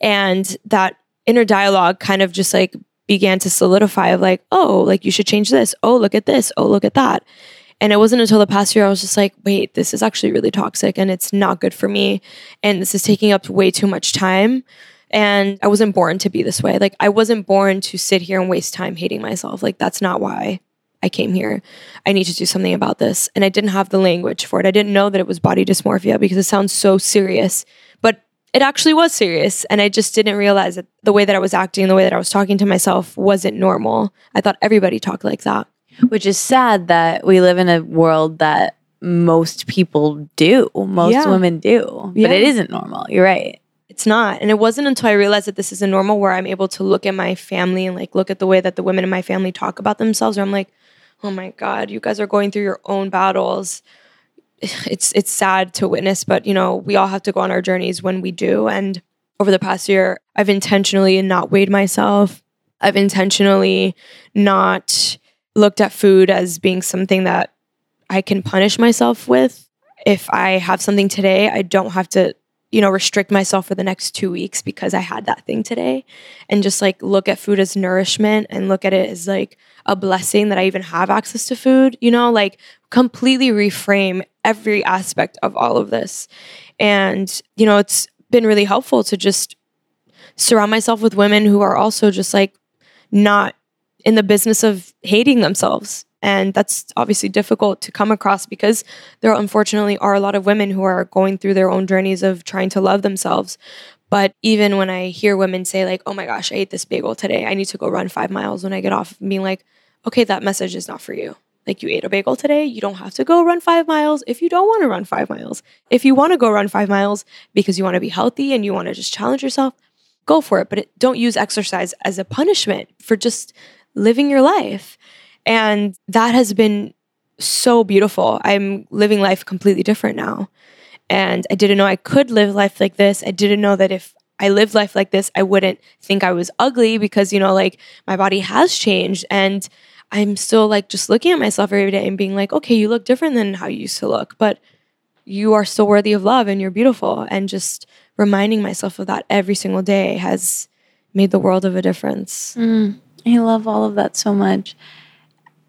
And that inner dialogue kind of just like began to solidify of like, oh, like you should change this. Oh, look at this. Oh, look at that. And it wasn't until the past year I was just like, wait, this is actually really toxic and it's not good for me. And this is taking up way too much time. And I wasn't born to be this way. Like, I wasn't born to sit here and waste time hating myself. Like, that's not why I came here. I need to do something about this. And I didn't have the language for it. I didn't know that it was body dysmorphia because it sounds so serious. But it actually was serious. And I just didn't realize that the way that I was acting, the way that I was talking to myself wasn't normal. I thought everybody talked like that. Which is sad that we live in a world that most people do, most yeah. women do, but yeah. it isn't normal. You're right. It's not. And it wasn't until I realized that this is a normal where I'm able to look at my family and like look at the way that the women in my family talk about themselves, where I'm like, oh my God, you guys are going through your own battles. It's it's sad to witness, but you know, we all have to go on our journeys when we do. And over the past year, I've intentionally not weighed myself. I've intentionally not looked at food as being something that I can punish myself with. If I have something today, I don't have to, you know, restrict myself for the next two weeks because I had that thing today. And just like look at food as nourishment and look at it as like a blessing that I even have access to food, you know, like completely reframe every aspect of all of this. And, you know, it's been really helpful to just surround myself with women who are also just like not in the business of hating themselves. And that's obviously difficult to come across because there unfortunately are a lot of women who are going through their own journeys of trying to love themselves. But even when I hear women say, like, oh my gosh, I ate this bagel today, I need to go run five miles when I get off, being like, okay, that message is not for you. Like, you ate a bagel today, you don't have to go run five miles if you don't want to run five miles. If you want to go run five miles because you want to be healthy and you want to just challenge yourself, go for it. But don't use exercise as a punishment for just living your life. And that has been so beautiful. I'm living life completely different now. And I didn't know I could live life like this. I didn't know that if I lived life like this, I wouldn't think I was ugly because, you know, like my body has changed. And I'm still like just looking at myself every day and being like, okay, you look different than how you used to look, but you are still worthy of love and you're beautiful. And just reminding myself of that every single day has made the world of a difference. Mm. I love all of that so much.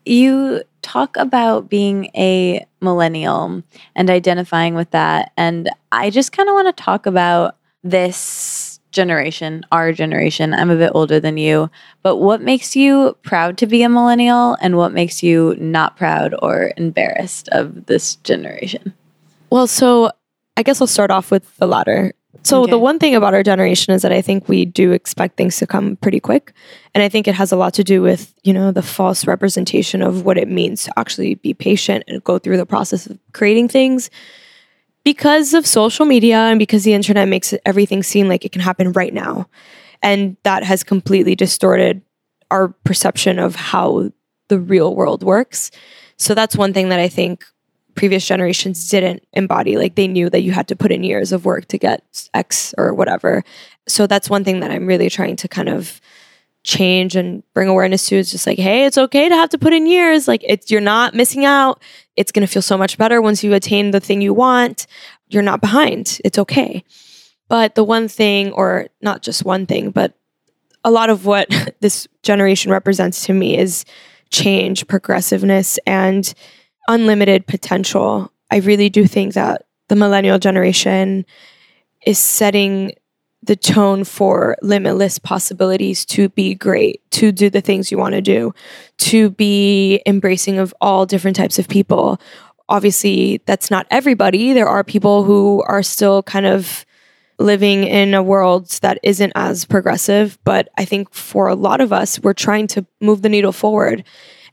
You talk about being a millennial and identifying with that. And I just kind of want to talk about this generation, our generation. I'm a bit older than you, but what makes you proud to be a millennial and what makes you not proud or embarrassed of this generation? Well, so I guess I'll start off with the latter. So okay. the one thing about our generation is that I think we do expect things to come pretty quick. And I think it has a lot to do with, you know, the false representation of what it means to actually be patient and go through the process of creating things. Because of social media and because the internet makes everything seem like it can happen right now. And that has completely distorted our perception of how the real world works. So that's one thing that I think previous generations didn't embody. Like they knew that you had to put in years of work to get X or whatever. So that's one thing that I'm really trying to kind of change and bring awareness to is just like, hey, it's okay to have to put in years. Like it's you're not missing out. It's gonna feel so much better once you attain the thing you want. You're not behind. It's okay. But the one thing, or not just one thing, but a lot of what this generation represents to me is change, progressiveness, and unlimited potential. I really do think that the millennial generation is setting the tone for limitless possibilities to be great, to do the things you want to do, to be embracing of all different types of people. Obviously, that's not everybody. There are people who are still kind of living in a world that isn't as progressive. But I think for a lot of us, we're trying to move the needle forward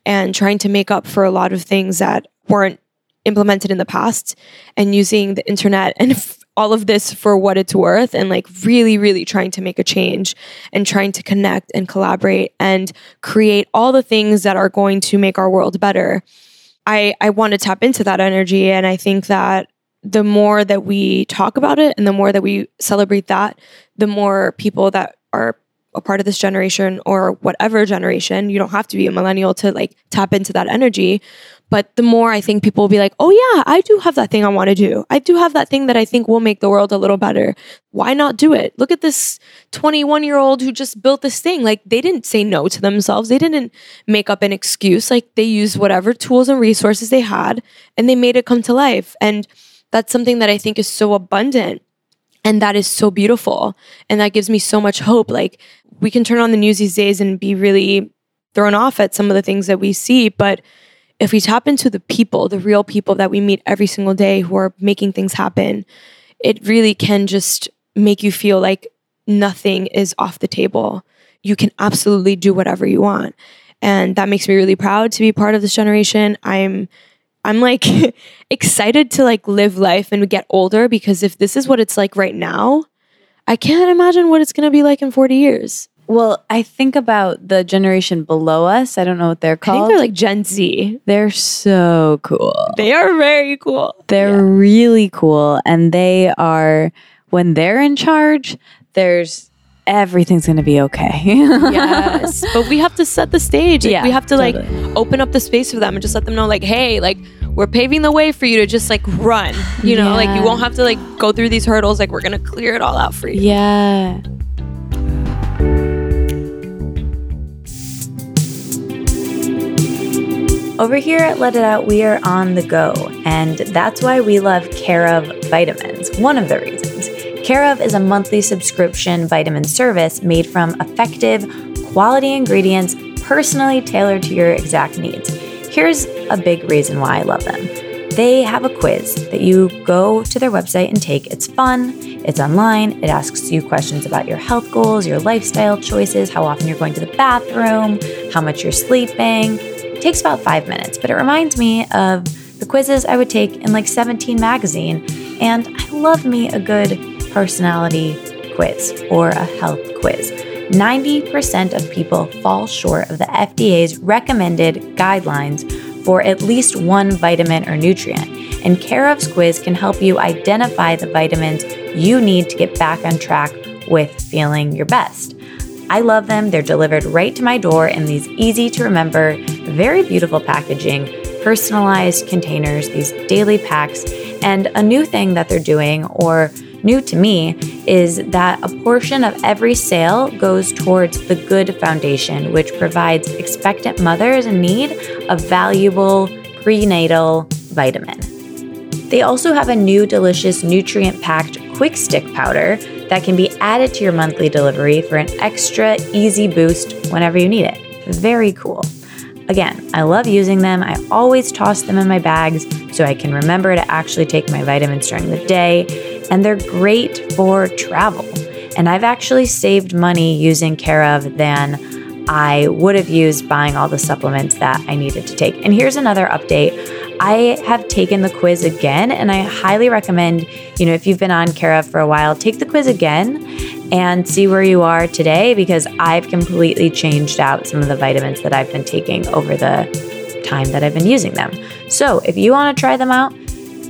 and trying to make up for a lot of things that weren't implemented in the past and using the internet and f- all of this for what it's worth and like really really trying to make a change and trying to connect and collaborate and create all the things that are going to make our world better. I i want to tap into that energy and i think that the more that we talk about it and the more that we celebrate that, the more people that are a part of this generation or whatever generation, you don't have to be a millennial to like tap into that energy. But the more I think people will be like, oh, yeah, I do have that thing I want to do. I do have that thing that I think will make the world a little better. Why not do it? Look at this 21 year old who just built this thing. Like, they didn't say no to themselves. They didn't make up an excuse. Like, they used whatever tools and resources they had and they made it come to life. And that's something that I think is so abundant and that is so beautiful. And that gives me so much hope. Like we can turn on the news these days and be really thrown off at some of the things that we see. But if we tap into the people, the real people that we meet every single day who are making things happen, it really can just make you feel like nothing is off the table. You can absolutely do whatever you want. And that makes me really proud to be part of this generation. I'm I'm like excited to like live life and get older because if this is what it's like right now, I can't imagine what it's going to be like in 40 years. Well, I think about the generation below us. I don't know what they're called. I think they're like Gen Z. They're so cool. They are very cool. They're yeah. really cool. And they are, when they're in charge, there's everything's going to be okay. yes. But we have to set the stage. Like, yeah, we have to totally. like open up the space for them and just let them know like, hey, like we're paving the way for you to just like run. You know, yeah. like you won't have to like go through these hurdles. Like we're going to clear it all out for you. Yeah. Over here at Let It Out, we are on the go, and that's why we love Care of vitamins. One of the reasons. Care of is a monthly subscription vitamin service made from effective, quality ingredients personally tailored to your exact needs. Here's a big reason why I love them. They have a quiz that you go to their website and take. It's fun, it's online, it asks you questions about your health goals, your lifestyle choices, how often you're going to the bathroom, how much you're sleeping. It takes about five minutes, but it reminds me of the quizzes I would take in like 17 magazine. And I love me a good personality quiz or a health quiz. 90% of people fall short of the FDA's recommended guidelines for at least one vitamin or nutrient, and Care of's quiz can help you identify the vitamins you need to get back on track with feeling your best. I love them. They're delivered right to my door in these easy to remember, very beautiful packaging, personalized containers, these daily packs, and a new thing that they're doing, or new to me is that a portion of every sale goes towards the Good Foundation, which provides expectant mothers in need a valuable prenatal vitamin. They also have a new delicious nutrient packed quick stick powder that can be added to your monthly delivery for an extra easy boost whenever you need it. Very cool. Again, I love using them. I always toss them in my bags so I can remember to actually take my vitamins during the day and they're great for travel. And I've actually saved money using Care of than I would have used buying all the supplements that I needed to take. And here's another update. I have taken the quiz again, and I highly recommend, you know, if you've been on Care of for a while, take the quiz again and see where you are today because I've completely changed out some of the vitamins that I've been taking over the time that I've been using them. So if you want to try them out,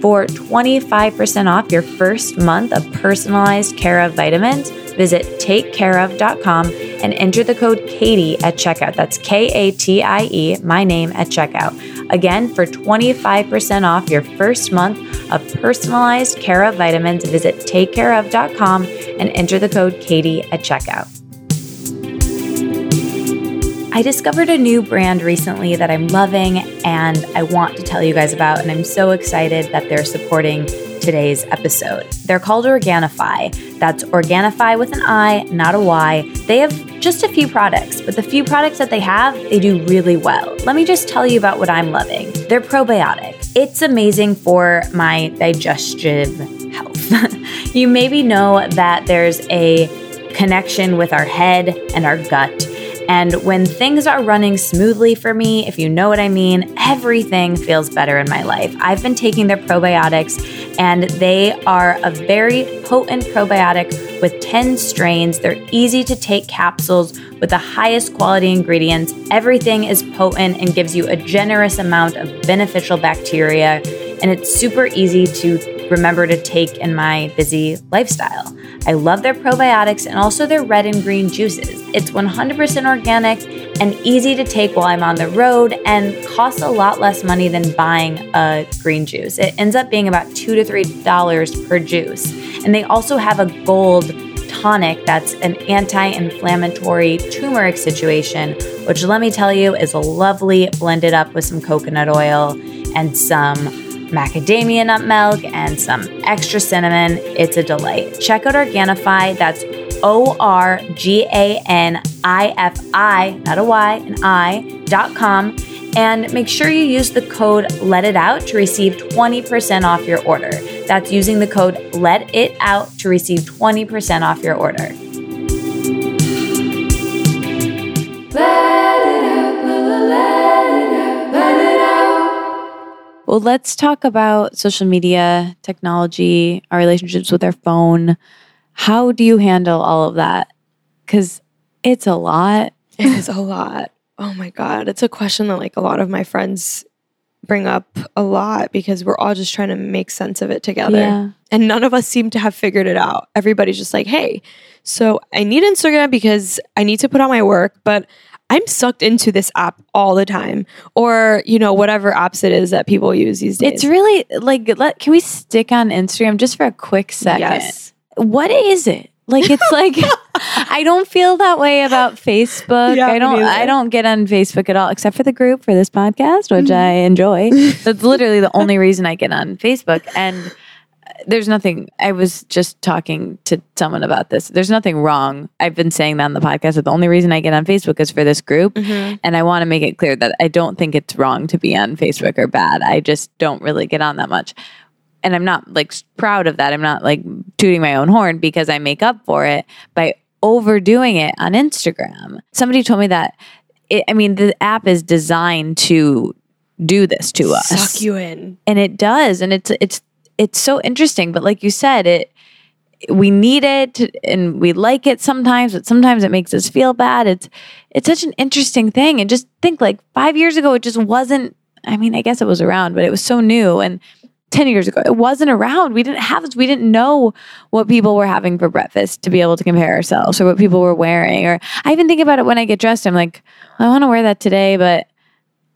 for 25% off your first month of personalized Care of vitamins, visit takecareof.com and enter the code Katie at checkout. That's K A T I E, my name at checkout. Again, for 25% off your first month of personalized Care of vitamins, visit takecareof.com and enter the code Katie at checkout. I discovered a new brand recently that I'm loving and I want to tell you guys about. And I'm so excited that they're supporting today's episode. They're called Organifi. That's Organifi with an I, not a Y. They have just a few products, but the few products that they have, they do really well. Let me just tell you about what I'm loving. They're probiotic. It's amazing for my digestive health. you maybe know that there's a connection with our head and our gut and when things are running smoothly for me, if you know what I mean, everything feels better in my life. I've been taking their probiotics, and they are a very potent probiotic with 10 strains. They're easy to take capsules with the highest quality ingredients. Everything is potent and gives you a generous amount of beneficial bacteria, and it's super easy to remember to take in my busy lifestyle. I love their probiotics and also their red and green juices. It's 100% organic and easy to take while I'm on the road and costs a lot less money than buying a green juice. It ends up being about 2 to $3 per juice. And they also have a gold tonic that's an anti inflammatory turmeric situation, which let me tell you is lovely blended up with some coconut oil and some macadamia nut milk, and some extra cinnamon. It's a delight. Check out Organifi. That's O R G A N I F I, not a Y, an I, dot com. And make sure you use the code Let It Out to receive 20% off your order. That's using the code Let It Out to receive 20% off your order. Well, let's talk about social media, technology, our relationships with our phone. How do you handle all of that? Because it's a lot. It is a lot. Oh my God. It's a question that, like, a lot of my friends bring up a lot because we're all just trying to make sense of it together. Yeah. And none of us seem to have figured it out. Everybody's just like, hey, so I need Instagram because I need to put out my work, but I'm sucked into this app all the time, or you know whatever apps it is that people use these days. It's really like let can we stick on Instagram just for a quick second? Yes. What is it? Like it's like I don't feel that way about Facebook. Yeah, I don't. I don't get on Facebook at all except for the group for this podcast, which Mm-hmm. I enjoy. That's literally the only reason I get on Facebook and there's nothing I was just talking to someone about this. There's nothing wrong. I've been saying that on the podcast. That the only reason I get on Facebook is for this group. Mm-hmm. And I want to make it clear that I don't think it's wrong to be on Facebook or bad. I just don't really get on that much. And I'm not like proud of that. I'm not like tooting my own horn because I make up for it by overdoing it on Instagram. Somebody told me that it, I mean, the app is designed to do this to us suck you in. and it does and it's it's it's so interesting but like you said it we need it and we like it sometimes but sometimes it makes us feel bad. It's it's such an interesting thing. And just think like 5 years ago it just wasn't I mean I guess it was around but it was so new. And 10 years ago it wasn't around. We didn't have we didn't know what people were having for breakfast to be able to compare ourselves or what people were wearing. Or I even think about it when I get dressed I'm like I want to wear that today but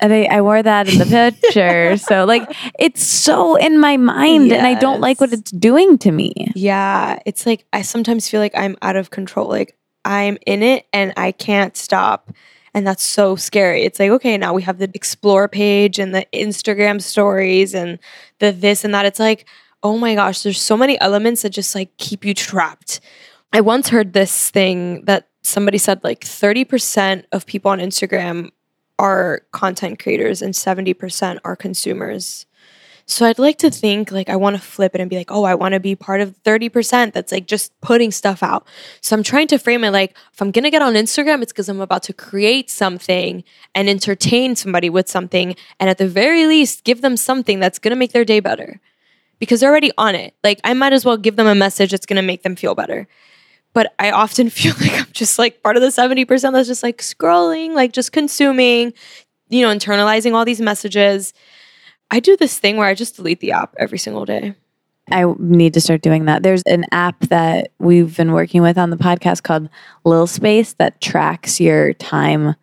I I wore that in the picture. so like it's so in my mind and I don't like what it's doing to me. Yeah, it's like I sometimes feel like I'm out of control. Like I'm in it and I can't stop. And that's so scary. It's like, okay, now we have the explore page and the Instagram stories and the this and that. It's like, oh my gosh, there's so many elements that just like keep you trapped. I once heard this thing that somebody said like 30% of people on Instagram are content creators and 70% are consumers. So I'd like to think like I want to flip it and be like, oh, I want to be part of 30% that's like just putting stuff out. So I'm trying to frame it like if I'm to get on Instagram, it's because I'm about to create something and entertain somebody with something. And at the very least, give them something that's to make their day better because they're already on it. Like I might as well give them a message that's to make them feel better. But I often feel like I'm just like part of the 70% that's just like scrolling, like just consuming, you know, internalizing all these messages. I do this thing where I just delete the app every single day. I need to start doing that. There's an app that we've been working with on the podcast called Lil Space that tracks your time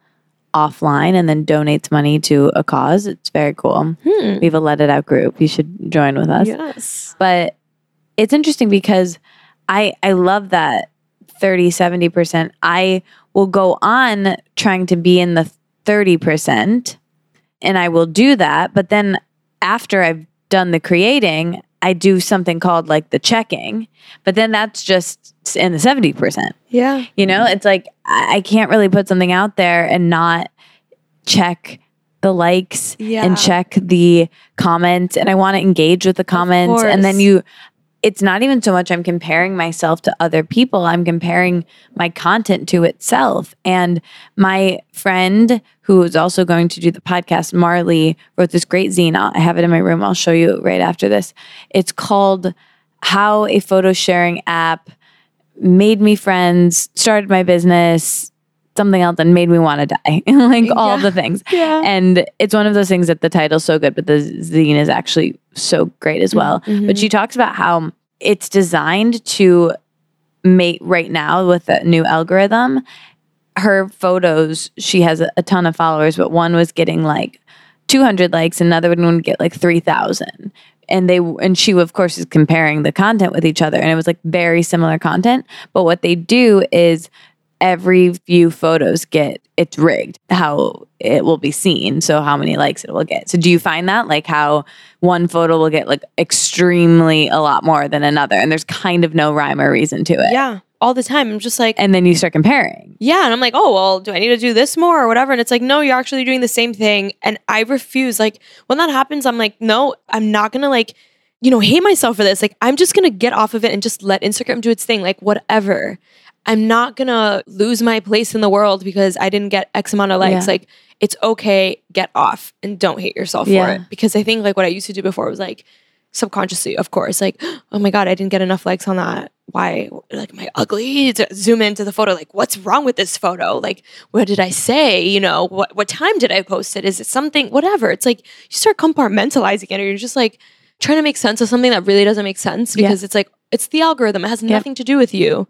offline and then donates money to a cause. It's very cool. Hmm. We have a Let It Out group. You should join with us. Yes. but it's interesting because i i love that 30 70% i will go on trying to be in the 30% and i will do that but then after i've done the creating I do something called like the checking, but then that's just in the 70%. Yeah. You know, it's like I can't really put something out there and not check the likes Yeah. and check the comments and I want to engage with the comments and then you it's not even so much I'm comparing myself to other people I'm comparing my content to itself. And my friend who is also going to do the podcast Marley wrote this great zine. I have it in my room. I'll show you right after this. It's called how a photo sharing app made me friends, started my business, something else, and made me want to die. like all Yeah. the things. Yeah. And it's one of those things that the title's so good, but the zine is actually so great as well. Mhm. But she talks about how it's designed to make right now with the new algorithm. Her photos, she has a, a ton of followers, but one was getting like 200 likes, another one would get like 3,000 and they and she of course is comparing the content with each other and it was like very similar content but what they do is every few photos get it's rigged how it will be seen so how many likes it will get so do you find that like how one photo will get like extremely a lot more than another and there's kind of no rhyme or reason to it Yeah. All the time. I'm just like, and then you start comparing yeah. And I'm like, oh, well, do I need to do this more or whatever? And it's like, no, you're actually doing the same thing. And I refuse. Like, when that happens, I'm like, no, I'm not going to like, you know, hate myself for this. Like, I'm just going to get off of it and just let Instagram do its thing. Like, whatever. I'm not going to lose my place in the world because I didn't get X amount of likes. Yeah. Like, it's okay. Get off and don't hate yourself Yeah. for it. Because I think like what I used to do before was like, subconsciously, of course, like, oh my God, I didn't get enough likes on that. Why, like, am I ugly? To zoom into the photo, like, what's wrong with this photo? Like, what did I say? You know, what what time did I post it? Is it something, whatever? It's like you start compartmentalizing it, or you're just like trying to make sense of something that really doesn't make sense Yeah. because it's like it's the algorithm. It has nothing to do with you.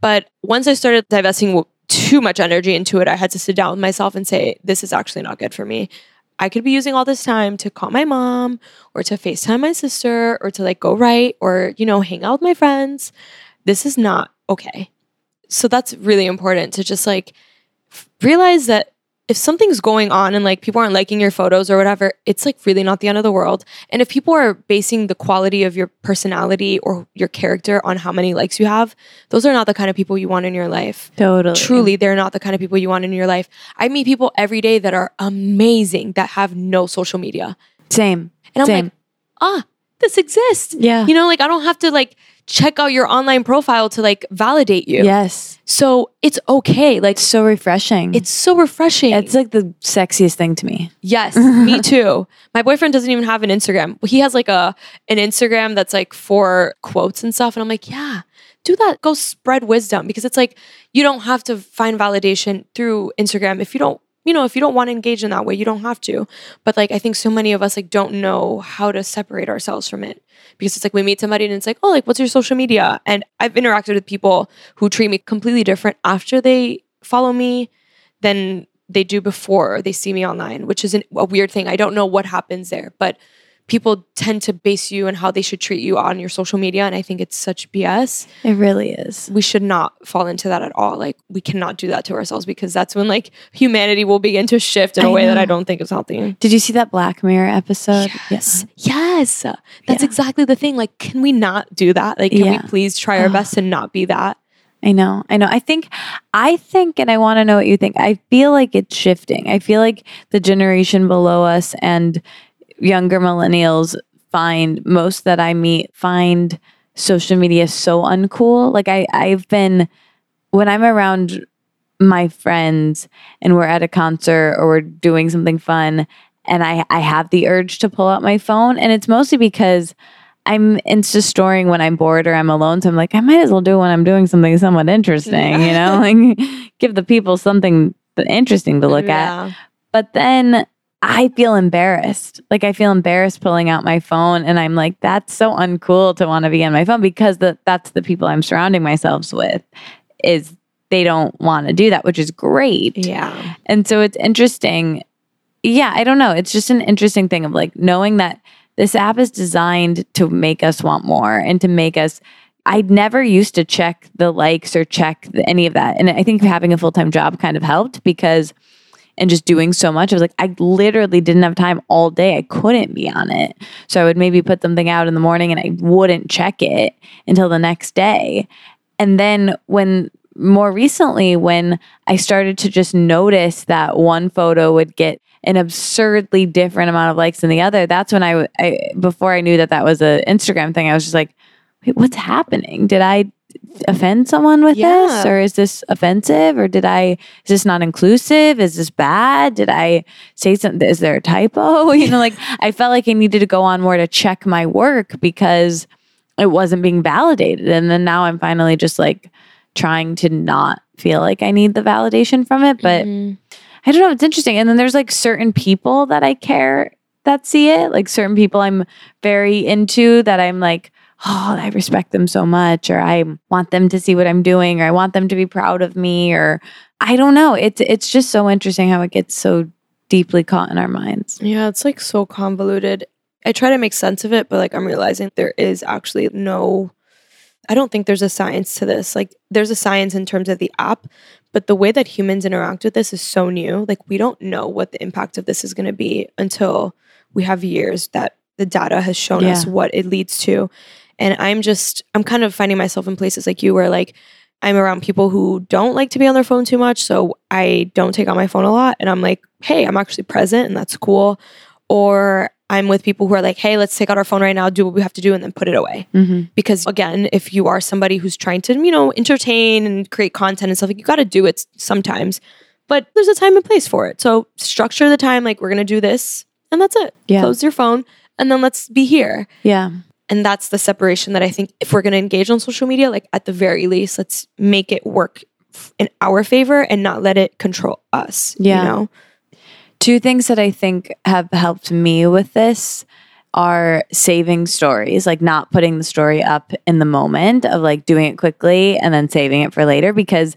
But once I started divesting too much energy into it, I had to sit down with myself and say, this is actually not good for me. I could be using all this time to call my mom or to FaceTime my sister or to like go write or, you know, hang out with my friends. This is not okay. So that's really important to just like realize that if something's going on and like people aren't liking your photos or whatever, it's like really not the end of the world. And if people are basing the quality of your personality or your character on how many likes you have, those are not the kind of people you want in your life. Totally. Truly they're not the kind of people you want in your life. I meet people every day that are amazing that have no social media. Same. And i'm same. like ah this exists. Yeah. You know like i don't have to like check out your online profile to like validate you yes so it's okay like so refreshing it's so refreshing it's like the sexiest thing to me Yes, me too. My boyfriend doesn't even have an Instagram. He has like a an Instagram that's like for quotes and stuff and I'm like, "Yeah, do that. Go spread wisdom because it's like you don't have to find validation through Instagram if you don't you know, if you don't want to engage in that way, you don't have to. But like I think so many of us like don't know how to separate ourselves from it. Because it's like we meet somebody and it's like, "Oh, like what's your social media?" And I've interacted with people who treat me completely different after they follow me than they do before they see me online, which is an, a weird thing. I don't know what happens there, but people tend to base you and how they should treat you on your social media. And I think it's such BS. it really is We should not fall into that at all. Like, we cannot do that to ourselves because that's when like humanity will begin to shift in a way that I don't think is healthy. did you see that black mirror episode Yes. Yes. That's Yeah. exactly the thing. Like, can we not do that? Like, can Yeah. we please try our best to not be that? I know. I know. I think, I think, and I want to know what you think. I feel like it's shifting. I feel like the generation below us and younger millennials find, most that I meet, find social media so uncool. Like, I, I've been, when I'm around my friends and we're at a concert or we're doing something fun and I, I have the urge to pull out my phone and it's mostly because I'm insta storing when I'm bored or I'm alone. So I'm like, I might as well do it when I'm doing something somewhat interesting, you know, like give the people something interesting to look at. But then I feel embarrassed. Like I feel embarrassed pulling out my phone and I'm like, that's so uncool to want to be on my phone because the, that's the people I'm surrounding myself with is they don't want to do that, which is great. Yeah. And so it's interesting. Yeah, I don't know. It's just an interesting thing of like knowing that this app is designed to make us want more and to make us. I never used to check the likes or check the, any of that. And I think having a full time job kind of helped because and just doing so much. I was like, I literally didn't have time all day. I couldn't be on it. So I would maybe put something out in the morning and I wouldn't check it until the next day. And then when more recently, when I started to just notice that one photo would get an absurdly different amount of likes than the other, that's when I, I before I knew that that was an Instagram thing, I was just like, wait, what's happening? Did I offend someone with Yeah. this or is this offensive or did I is this not inclusive is this bad did I say something is there a typo you know like I felt like I needed to go on more to check my work because it wasn't being validated and then now I'm finally just like trying to not feel like I need the validation from it but Mhm. I don't know. It's interesting. And then there's like certain people that I care that see it, like certain people I'm very into that I'm like, oh, I respect them so much, or I want them to see what I'm doing, or I want them to be proud of me, or I don't know. It's it's just so interesting how it gets so deeply caught in our minds. Yeah, it's like so convoluted. I try to make sense of it, but like I'm realizing there is actually no I don't think there's a science to this. Like there's a science in terms of the app, but the way that humans interact with this is so new. Like we don't know what the impact of this is going to be until we have years that the data has shown us what it leads to. And I'm just I'm kind of finding myself in places like you where like I'm around people who don't like to be on their phone too much, so I don't take out my phone a lot and I'm like, "Hey, I'm actually present and that's cool." Or I'm with people who are like, "Hey, let's take out our phone right now, do what we have to do and then put it away." Mm-hmm. because again if you are somebody who's trying to you know entertain and create content and stuff like you got to do it sometimes but there's a time and place for it so structure the time like we're gonna do this and that's it Yeah. close your phone and then let's be here Yeah. And that's the separation that i think if we're gonna engage on social media like at the very least let's make it work in our favor and not let it control us Yeah. you know Two things that I think have helped me with this are saving stories, like not putting the story up in the moment of like doing it quickly and then saving it for later because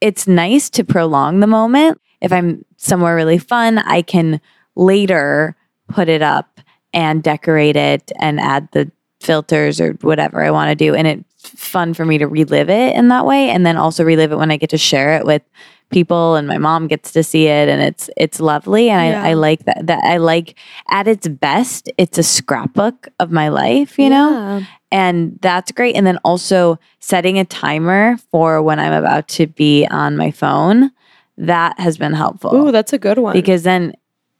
it's nice to prolong the moment. If I'm somewhere really fun, I can later put it up and decorate it and add the filters or whatever I want to do. And it's fun for me to relive it in that way and then also relive it when I get to share it with people and my mom gets to see it and it's it's lovely and Yeah. I, I like that that I like at its best it's a scrapbook of my life you know and that's great and then also setting a timer for when I'm about to be on my phone that has been helpful Ooh, that's a good one because then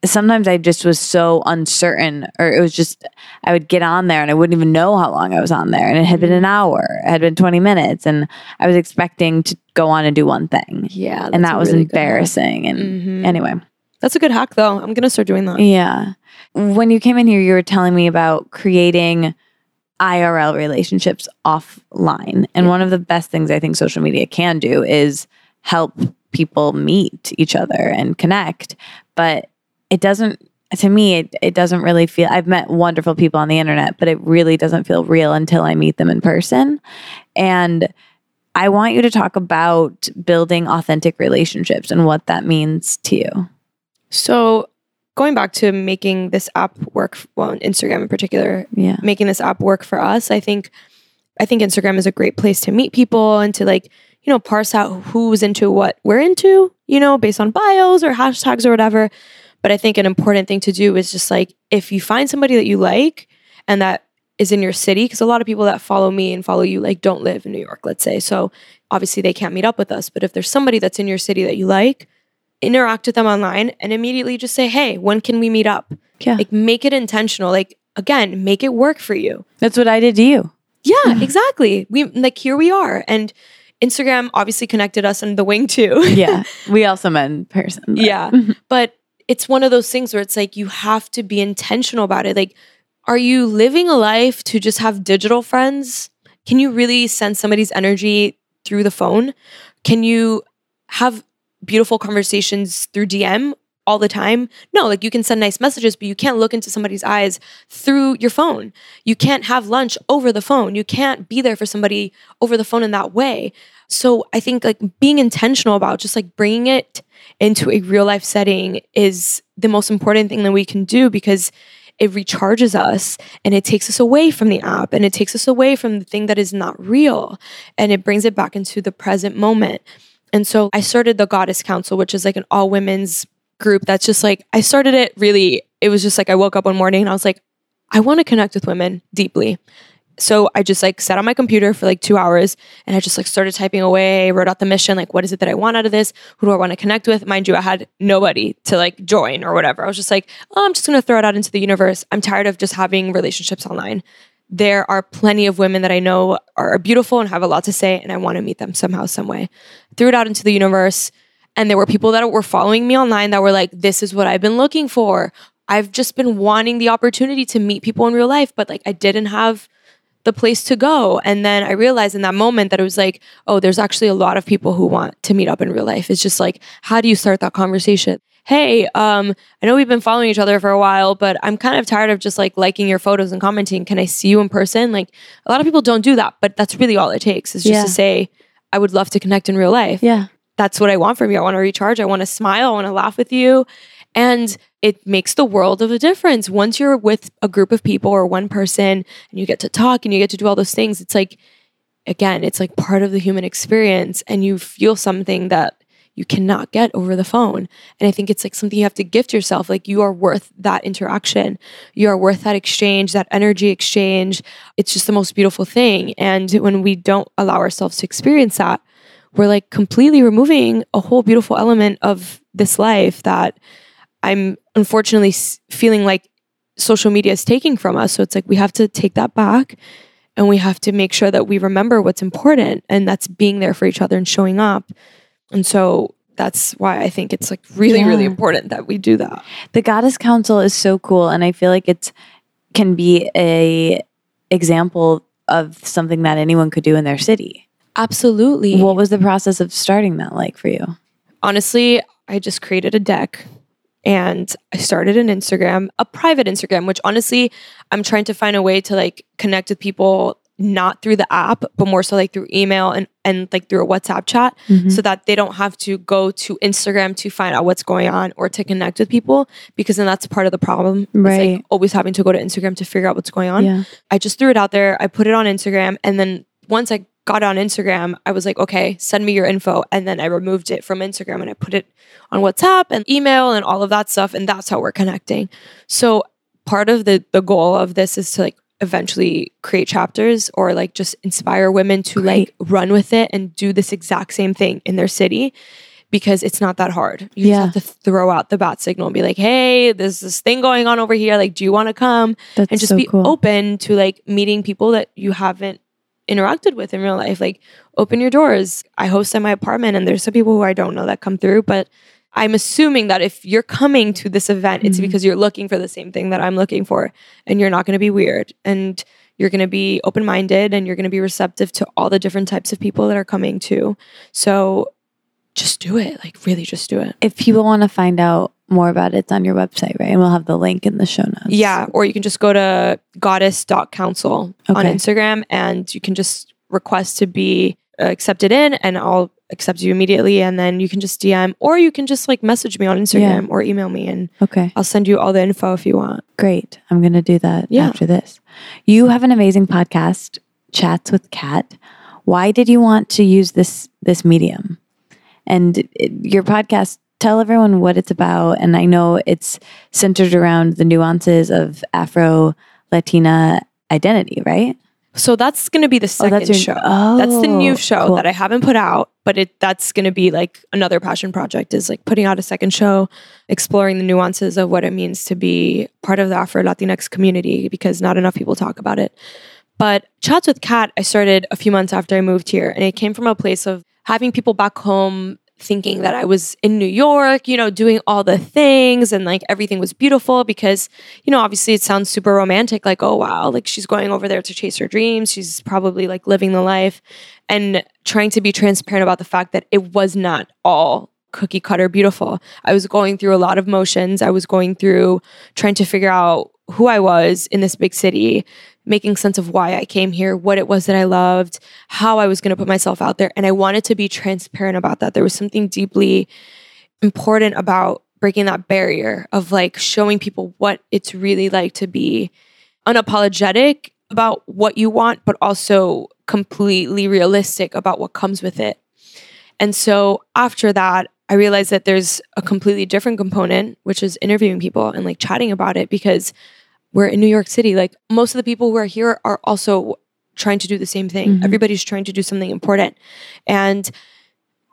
sometimes I just was so uncertain, or it was just I would get on there and I wouldn't even know how long I was on there, and it had been an hour, it had been twenty minutes, and I was expecting to go on and do one thing, yeah and that was really embarrassing. And Mhm. anyway, that's a good hack though i'm gonna start doing that yeah. When you came in here, you were telling me about creating IRL relationships offline. And Yeah. one of the best things I think social media can do is help people meet each other and connect. But it doesn't, to me, it, it doesn't really feel, I've met wonderful people on the internet, but it really doesn't feel real until I meet them in person. And I want you to talk about building authentic relationships and what that means to you. So, going back to making this app work, well, Instagram in particular, Yeah. making this app work for us, I think, I think Instagram is a great place to meet people and to like, you know, parse out who's into what we're into, you know, based on bios or hashtags or whatever. But I think an important thing to do is just like if you find somebody that you like and that is in your city, because a lot of people that follow me and follow you like don't live in New York, let's say. So obviously they can't meet up with us. But if there's somebody that's in your city that you like, interact with them online and immediately just say, hey, when can we meet up? Yeah. Like make it intentional. Like again, make it work for you. That's what I did to you. Yeah, mm-hmm. exactly. We like here we are. And Instagram obviously connected us in the wing too. Yeah. we also met in person. but- yeah. But it's one of those things where it's like you have to be intentional about it. Like, are you living a life to just have digital friends? Can you really sense somebody's energy through the phone? Can you have beautiful conversations through DM all the time? No, like you can send nice messages, but you can't look into somebody's eyes through your phone. You can't have lunch over the phone. You can't be there for somebody over the phone in that way. So I think like being intentional about just like bringing it into a real life setting is the most important thing that we can do because it recharges us and it takes us away from the app and it takes us away from the thing that is not real and it brings it back into the present moment. And so I started the Goddess Council, which is like an all women's group that's just like I started it really it was just like I woke up one morning and I was like I want to connect with women deeply. So I just like sat on my computer for like 2 hours and I just like started typing away, wrote out the mission like what is it that I want out of this? Who do I want to connect with? Mind you, I had nobody to like join or whatever. I was just like, "Oh, I'm just going to throw it out into the universe. I'm tired of just having relationships online." There are plenty of women that I know are beautiful and have a lot to say and I want to meet them somehow some way. Threw it out into the universe and there were people that were following me online that were like, this is what I've been looking for. I've just been wanting the opportunity to meet people in real life, but like I didn't have the place to go. And then I realized in that moment that it was like, oh, there's actually a lot of people who want to meet up in real life. It's just like, how do you start that conversation? Hey, um, I know we've been following each other for a while, but I'm kind of tired of just like liking your photos and commenting. Can I see you in person? Like a lot of people don't do that, but that's really all it takes is just Yeah. to say, I would love to connect in real life Yeah. That's what I want from you. I want to recharge. I want to smile. I want to laugh with you. And it makes the world of a difference. Once you're with a group of people or one person and you get to talk and you get to do all those things, it's like, again, it's like part of the human experience and you feel something that you cannot get over the phone. And I think it's like something you have to gift yourself. Like you are worth that interaction. You are worth that exchange, that energy exchange. It's just the most beautiful thing. And when we don't allow ourselves to experience that, we're like completely removing a whole beautiful element of this life that I'm unfortunately feeling like social media is taking from us. So it's like we have to take that back and we have to make sure that we remember what's important and that's being there for each other and showing up. And so that's why I think it's like really, really important that we do that. The Goddess Council is so cool, and I feel like it's can be a example of something that anyone could do in their city. Absolutely. What was the process of starting that like for you? honestly, I just created a deck and I started an Instagram, a private Instagram, which honestly, I'm trying to find a way to like connect with people not through the app, but more so like through email and and like through a WhatsApp chat mm-hmm. so that they don't have to go to Instagram to find out what's going on or to connect with people because then that's part of the problem. It's Right. like always having to go to Instagram to figure out what's going on. Yeah. I just threw it out there. I put it on Instagram. And then once I got on Instagram, I was like, okay, send me your info. And then I removed it from Instagram and I put it on WhatsApp and email and all of that stuff. And that's how we're connecting. So part of the the goal of this is to like eventually create chapters or like just inspire women to like run with it and do this exact same thing in their city because it's not that hard. You Yeah. just have to throw out the bat signal and be like, hey, there's this thing going on over here. Like, do you want to come? That's and just so be cool. open to like meeting people that you haven't interacted with in real life. Like, open your doors. I host at my apartment, and there's some people who I don't know that come through, but I'm assuming that if you're coming to this event, it's Mhm. because you're looking for the same thing that I'm looking for, and you're not going to be weird, and you're going to be open minded, and you're going to be receptive to all the different types of people that are coming too. So, just do it. Like, really, just do it. If people want to find out more about it, it's on your website, right? And we'll have the link in the show notes. Yeah, or you can just go to goddess.council on Instagram and you can just request to be uh, accepted in and I'll accept you immediately and then you can just DM or you can just like message me on Instagram or email me and Okay. I'll send you all the info if you want. Great. I'm going to do that Yeah. after this. You have an amazing podcast, Chats with Kat. Why did you want to use this this medium? And it, your podcast, tell everyone what it's about. And I know it's centered around the nuances of Afro Latina identity, right? So that's going to be the oh, second that's your- show. that's the new oh, show cool. that I haven't put out, but it that's going to be like another passion project is like putting out a second show, exploring the nuances of what it means to be part of the Afro Latinx community because not enough people talk about it. But Chats with Kat, I started a few months after I moved here, and it came from a place of having people back home thinking that I was in New York, you know, doing all the things and like everything was beautiful because, you know, obviously it sounds super romantic, like, oh wow, like she's going over there to chase her dreams. She's probably like living the life and trying to be transparent about the fact that it was not all cookie cutter beautiful. I was going through a lot of motions. I was going through trying to figure out who I was in this big city, making sense of why I came here, what it was that I loved, how I was going to put myself out there. And I wanted to be transparent about that. There was something deeply important about breaking that barrier of like showing people what it's really like to be unapologetic about what you want, but also completely realistic about what comes with it. And so after that, I realized that there's a completely different component, which is interviewing people and like chatting about it because we're in New York City. Like most of the people who are here are also trying to do the same thing. Mhm. Everybody's trying to do something important. And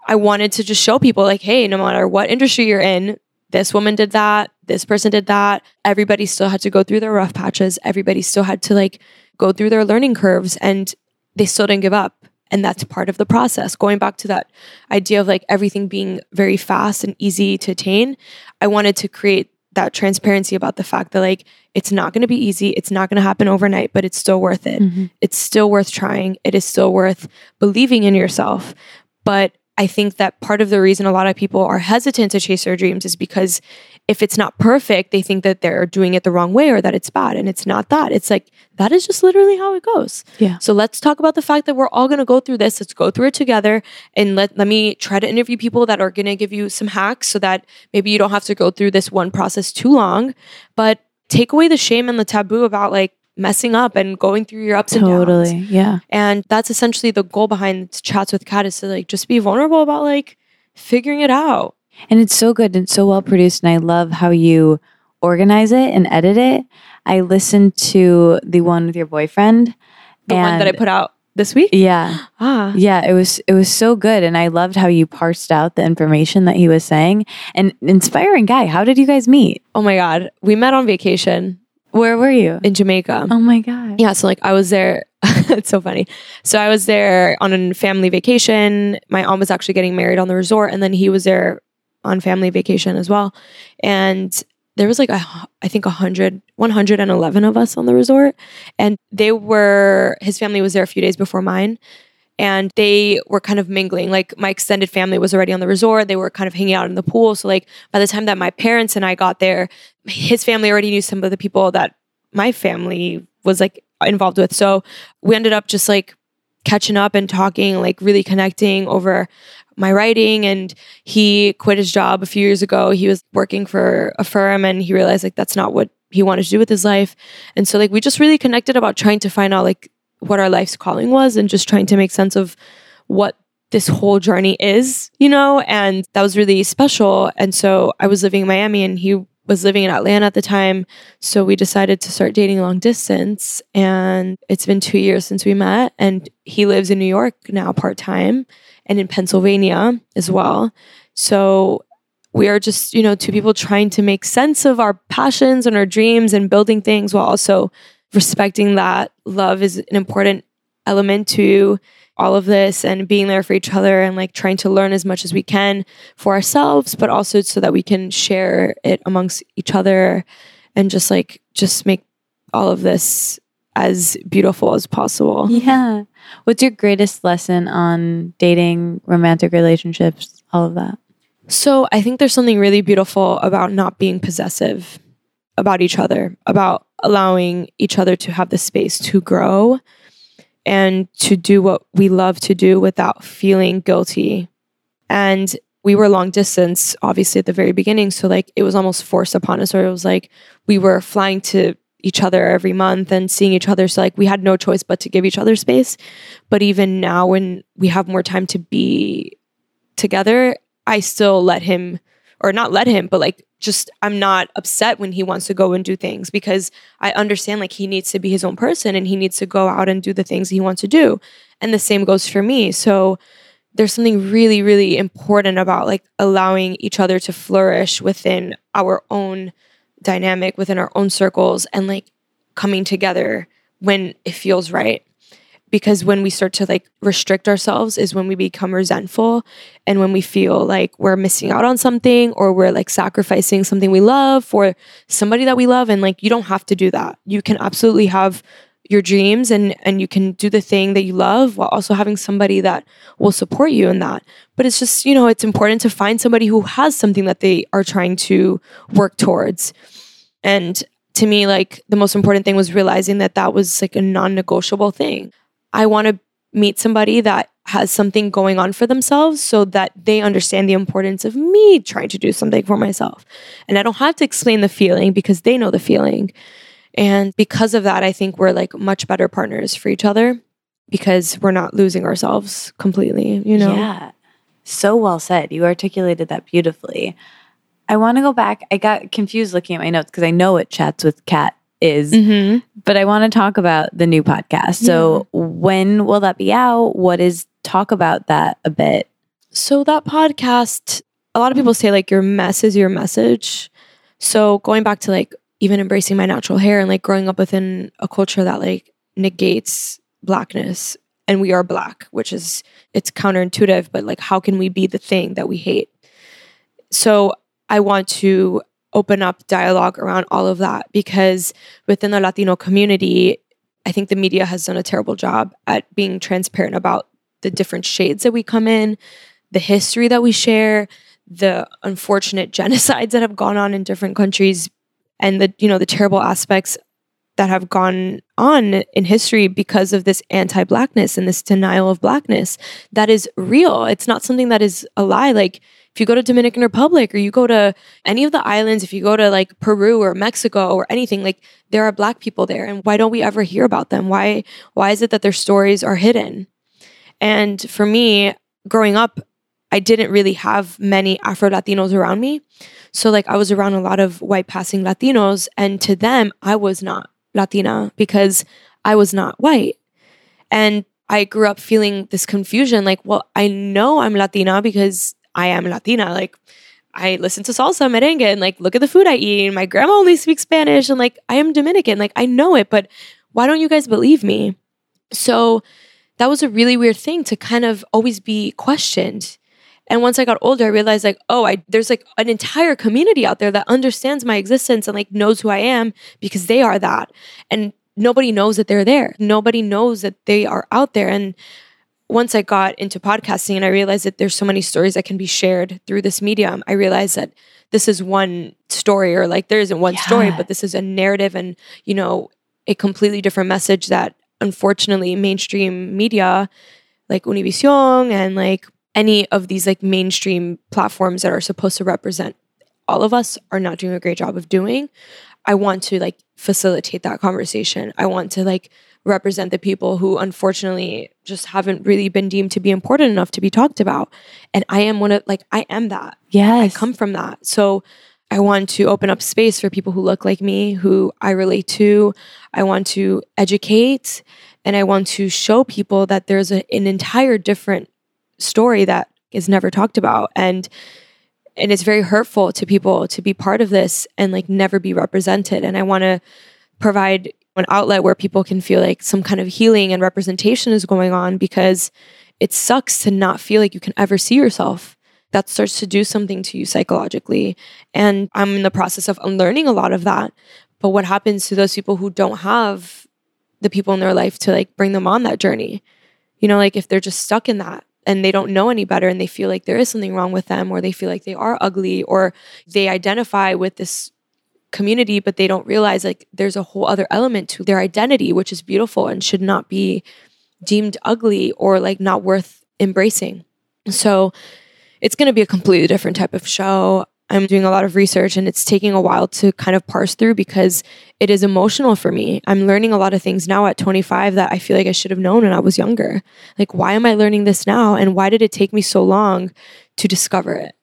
I wanted to just show people like, hey, no matter what industry you're in, this woman did that, this person did that. Everybody still had to go through their rough patches. Everybody still had to like go through their learning curves and they still didn't give up. And that's part of the process. Going back to that idea of like everything being very fast and easy to attain, I wanted to create that transparency about the fact that like it's not going to be easy, it's not going to happen overnight, but it's still worth it. Mhm. It's still worth trying. It is still worth believing in yourself. But I think that part of the reason a lot of people are hesitant to chase their dreams is because if it's not perfect, they think that they're doing it the wrong way or that it's bad. And it's not that. It's like, that is just literally how it goes. Yeah. So let's talk about the fact that we're all going to go through this. Let's go through it together. And let, let me try to interview people that are going to give you some hacks so that maybe you don't have to go through this one process too long. But take away the shame and the taboo about like messing up and going through your ups and downs. Totally. Yeah. And that's essentially the goal behind chats with Kat is to like just be vulnerable about like figuring it out. And it's so good and so well produced. And I love how you organize it and edit it. I listened to the one with your boyfriend. The one that I put out this week. Yeah. Ah. Yeah, it was it was so good and I loved how you parsed out the information that he was saying. And inspiring guy. How did you guys meet? Oh my God. We met on vacation Where were you? in Jamaica. Oh my god. Yeah, so like I was there. it's so funny. So I was there on a family vacation. My aunt was actually getting married on the resort, and then he was there on family vacation as well. And there was like a, I think 100, 111 of us on the resort, and they were his family was there a few days before mine. And they were kind of mingling. Like my extended family was already on the resort. They were kind of hanging out in the pool. So like by the time that my parents and I got there, his family already knew some of the people that my family was like involved with. So we ended up just like catching up and talking, like really connecting over my writing. And he quit his job a few years ago. He was working for a firm and he realized like that's not what he wanted to do with his life. And so like we just really connected about trying to find out like what our life's calling was and just trying to make sense of what this whole journey is, you know, and that was really special. And so I was living in Miami and he was living in Atlanta at the time. So we decided to start dating long distance. And it's been two years since we met. And he lives in New York now part time and in Pennsylvania as well. So we are just, you know, two mm-hmm. people trying to make sense of our passions and our dreams and building things while also respecting that love is an important element to all of this and being there for each other and like trying to learn as much as we can for ourselves but also so that we can share it amongst each other and just like just make all of this as beautiful as possible Yeah. What's your greatest lesson on dating, romantic relationships, all of that? So I think there's something really beautiful about not being possessive about each other, about allowing each other to have the space to grow and to do what we love to do without feeling guilty. And we were long distance, obviously, at the very beginning. So, like, it was almost forced upon us, or it was like we were flying to each other every month and seeing each other. So, like, we had no choice but to give each other space. But even now, when we have more time to be together, I still let him, or not let him, but like just I'm not upset when he wants to go and do things because I understand like he needs to be his own person and he needs to go out and do the things he wants to do. And the same goes for me. So there's something really, really important about like allowing each other to flourish within our own dynamic, within our own circles, and like coming together when it feels right. Because when we start to like restrict ourselves is when we become resentful and when we feel like we're missing out on something or we're like sacrificing something we love for somebody that we love. And like you don't have to do that. You can absolutely have your dreams and and you can do the thing that you love while also having somebody that will support you in that. But it's just you know it's important to find somebody who has something that they are trying to work towards and to me like the most important thing was realizing that that was like a non-negotiable thing I want to meet somebody that has something going on for themselves so that they understand the importance of me trying to do something for myself. And I don't have to explain the feeling because they know the feeling. And because of that, I think we're like much better partners for each other because we're not losing ourselves completely, you know? Yeah. So well said. You articulated that beautifully. I want to go back. I got confused looking at my notes because I know what Chats with Kat is, Mm-hmm. but I want to talk about the new podcast. So, when will that be out? What is talk about that a bit? So that podcast, a lot of people say like your mess is your message. So going back to like even embracing my natural hair and like growing up within a culture that like negates blackness and we are black, which is it's counterintuitive, but like how can we be the thing that we hate? So I want to open up dialogue around all of that because within the Latino community, I think the media has done a terrible job at being transparent about the different shades that we come in, the history that we share, the unfortunate genocides that have gone on in different countries, and the you know the terrible aspects that have gone on in history because of this anti-blackness and this denial of blackness that is real. It's not something that is a lie. Like if you go to Dominican Republic or you go to any of the islands, if you go to like Peru or Mexico or anything, like there are black people there. And why don't we ever hear about them? Why why is it that their stories are hidden? And for me, growing up, I didn't really have many Afro Latinos around me. So like I was around a lot of white passing Latinos and to them I was not Latina because I was not white. And I grew up feeling this confusion like, well, I know I'm Latina because I am Latina. Like I listen to salsa, merengue, and like look at the food I eat. And my grandma only speaks Spanish, and like I am Dominican. Like I know it, but why don't you guys believe me? So that was a really weird thing to kind of always be questioned. And once I got older, I realized like, oh, I there's like an entire community out there that understands my existence and like knows who I am because they are that. And nobody knows that they're there. Nobody knows that they are out there. And once I got into podcasting and I realized that there's so many stories that can be shared through this medium, I realized that this is one story or like there isn't one story, but this is a narrative and, you know, a completely different message that unfortunately mainstream media like Univision and like any of these like mainstream platforms that are supposed to represent all of us are not doing a great job of doing. I want to like facilitate that conversation. I want to like represent the people who unfortunately just haven't really been deemed to be important enough to be talked about. And I am one of like I am that. Yes. I come from that. So I want to open up space for people who look like me, who I relate to. I want to educate and I want to show people that there's a, an entire different story that is never talked about. And and it's very hurtful to people to be part of this and like never be represented. And I want to provide an outlet where people can feel like some kind of healing and representation is going on because it sucks to not feel like you can ever see yourself that starts to do something to you psychologically. And I'm in the process of unlearning a lot of that. But what happens to those people who don't have the people in their life to like bring them on that journey? You know, like if they're just stuck in that and they don't know any better and they feel like there is something wrong with them or they feel like they are ugly or they identify with this community but they don't realize like there's a whole other element to their identity which is beautiful and should not be deemed ugly or like not worth embracing. So it's going to be a completely different type of show. I'm doing a lot of research and it's taking a while to kind of parse through because it is emotional for me. I'm learning a lot of things now at 25 that I feel like I should have known when I was younger. Like, why am I learning this now? And why did it take me so long to discover it?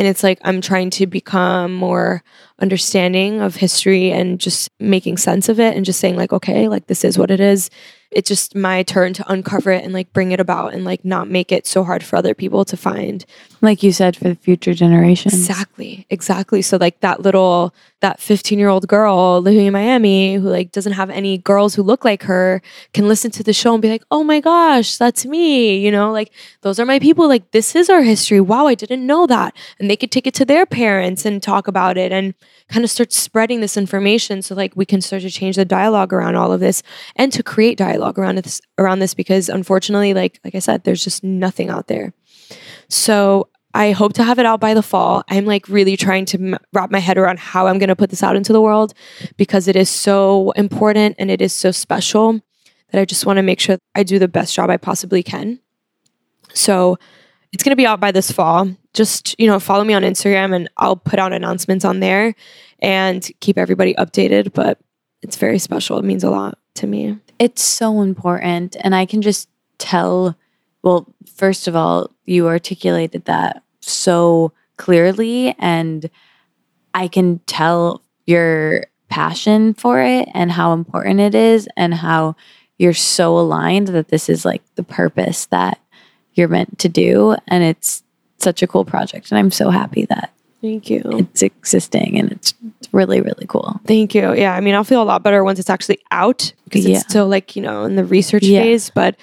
And it's like I'm trying to become more understanding of history and just making sense of it and just saying, like, okay, like this is what it is. It's just my turn to uncover it and like bring it about and like not make it so hard for other people to find. Like you said, for the future generations. Exactly. Exactly. So like that little that 15 year old girl living in Miami who like doesn't have any girls who look like her can listen to the show and be like, oh my gosh, that's me. You know, like those are my people. Like this is our history. Wow, I didn't know that. And they could take it to their parents and talk about it and kind of start spreading this information so like we can start to change the dialogue around all of this and to create dialogue around this around this because unfortunately, like like I said, there's just nothing out there. So I hope to have it out by the fall. I'm like really trying to m- wrap my head around how I'm going to put this out into the world because it is so important and it is so special that I just want to make sure I do the best job I possibly can. So it's going to be out by this fall. Just, you know, follow me on Instagram and I'll put out announcements on there and keep everybody updated, but it's very special. It means a lot to me. It's so important. And I can just tell Well, first of all, you articulated that so clearly, and I can tell your passion for it and how important it is, and how you're so aligned that this is like the purpose that you're meant to do. And it's such a cool project. And I'm so happy that Thank you. it's existing and it's really, really cool. Thank you. Yeah, I mean, I'll feel a lot better once it's actually out because Yeah. it's still like, you know, in the research Yeah. phase. But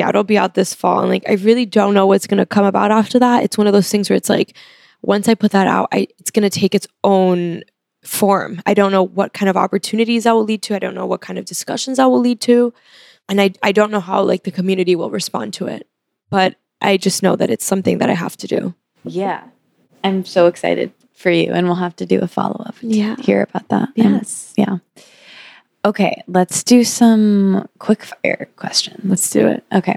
yeah, it'll be out this fall. And like, I really don't know what's going to come about after that. It's one of those things where it's like, once I put that out, I, it's going to take its own form. I don't know what kind of opportunities that will lead to. I don't know what kind of discussions that will lead to. And I, I don't know how like the community will respond to it. But I just know that it's something that I have to do. Yeah. I'm so excited for you. And we'll have to do a follow up Yeah. hear about that. Yes. yeah. Okay. Let's do some quick fire questions. Let's do it. Okay.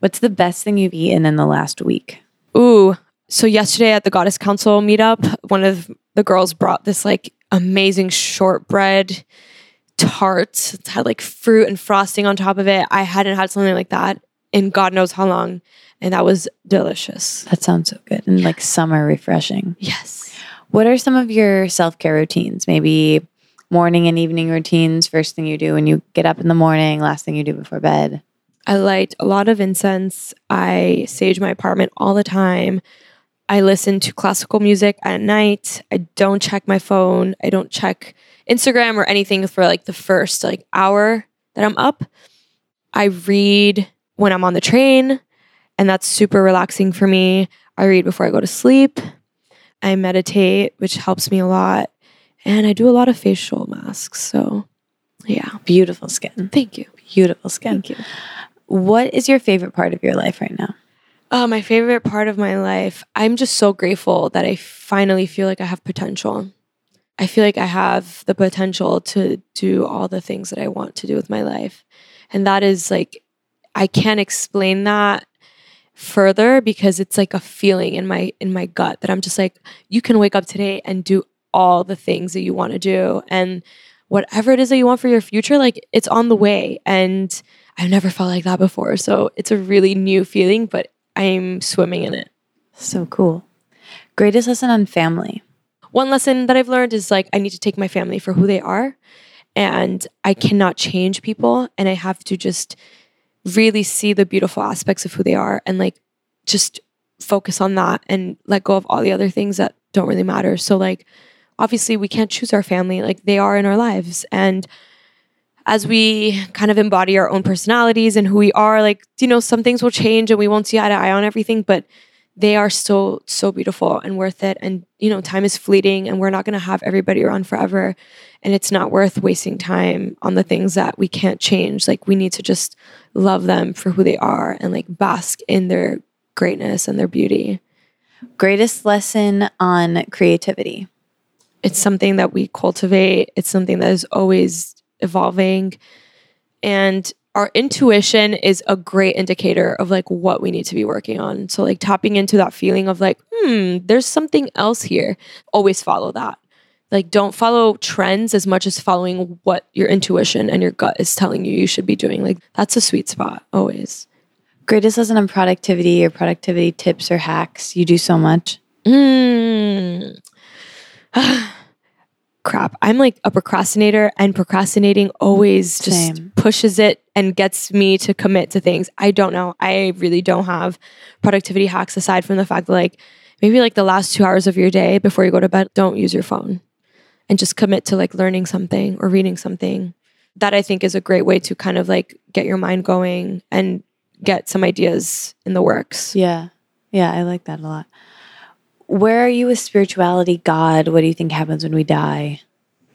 What's the best thing you've eaten in the last week? Ooh. So yesterday at the Goddess Council meetup, one of the girls brought this like amazing shortbread tart. It had like fruit and frosting on top of it. I hadn't had something like that in God knows how long. And that was delicious. That sounds so good and like summer refreshing. Yes. What are some of your self care routines? Maybe morning and evening routines, first thing you do when you get up in the morning, last thing you do before bed. I light a lot of incense. I sage my apartment all the time. I listen to classical music at night. I don't check my phone. I don't check Instagram or anything for like the first like hour that I'm up. I read when I'm on the train, and that's super relaxing for me. I read before I go to sleep. I meditate, which helps me a lot. And I do a lot of facial masks. So, yeah. Beautiful skin. Thank you. Beautiful skin. Thank you. What is your favorite part of your life right now? Uh, my favorite part of my life, I'm just so grateful that I finally feel like I have potential. I feel like I have the potential to do all the things that I want to do with my life. And that is like, I can't explain that further because it's like a feeling in my in my gut that I'm just like you can wake up today and do all the things that you want to do and whatever it is that you want for your future like it's on the way and I've never felt like that before so it's a really new feeling but I'm swimming in it. So cool. Greatest lesson on family. One lesson that I've learned is like I need to take my family for who they are and I cannot change people and I have to just really see the beautiful aspects of who they are and like just focus on that and let go of all the other things that don't really matter. So like obviously we can't choose our family like they are in our lives. And as we kind of embody our own personalities and who we are like you know some things will change and we won't see eye to eye on everything but they are still so beautiful and worth it. And you know time is fleeting and we're not going to have everybody around forever. And it's not worth wasting time on the things that we can't change. Like we need to just love them for who they are and like bask in their greatness and their beauty. Greatest lesson on creativity. It's something that we cultivate. It's something that is always evolving. And our intuition is a great indicator of like what we need to be working on. So like tapping into that feeling of like hmm there's something else here. Always follow that. Like don't follow trends as much as following what your intuition and your gut is telling you you should be doing. Like that's a sweet spot always. Greatest lesson on productivity or productivity tips or hacks. You do so much. Mm. Crap. I'm like a procrastinator, and procrastinating always just Same. pushes it and gets me to commit to things. I don't know. I really don't have productivity hacks aside from the fact that, like, maybe like the last two hours of your day before you go to bed, don't use your phone and just commit to like learning something or reading something. That I think is a great way to kind of like get your mind going and get some ideas in the works. Yeah. Yeah, I like that a lot. Where are you with spirituality, God? What do you think happens when we die?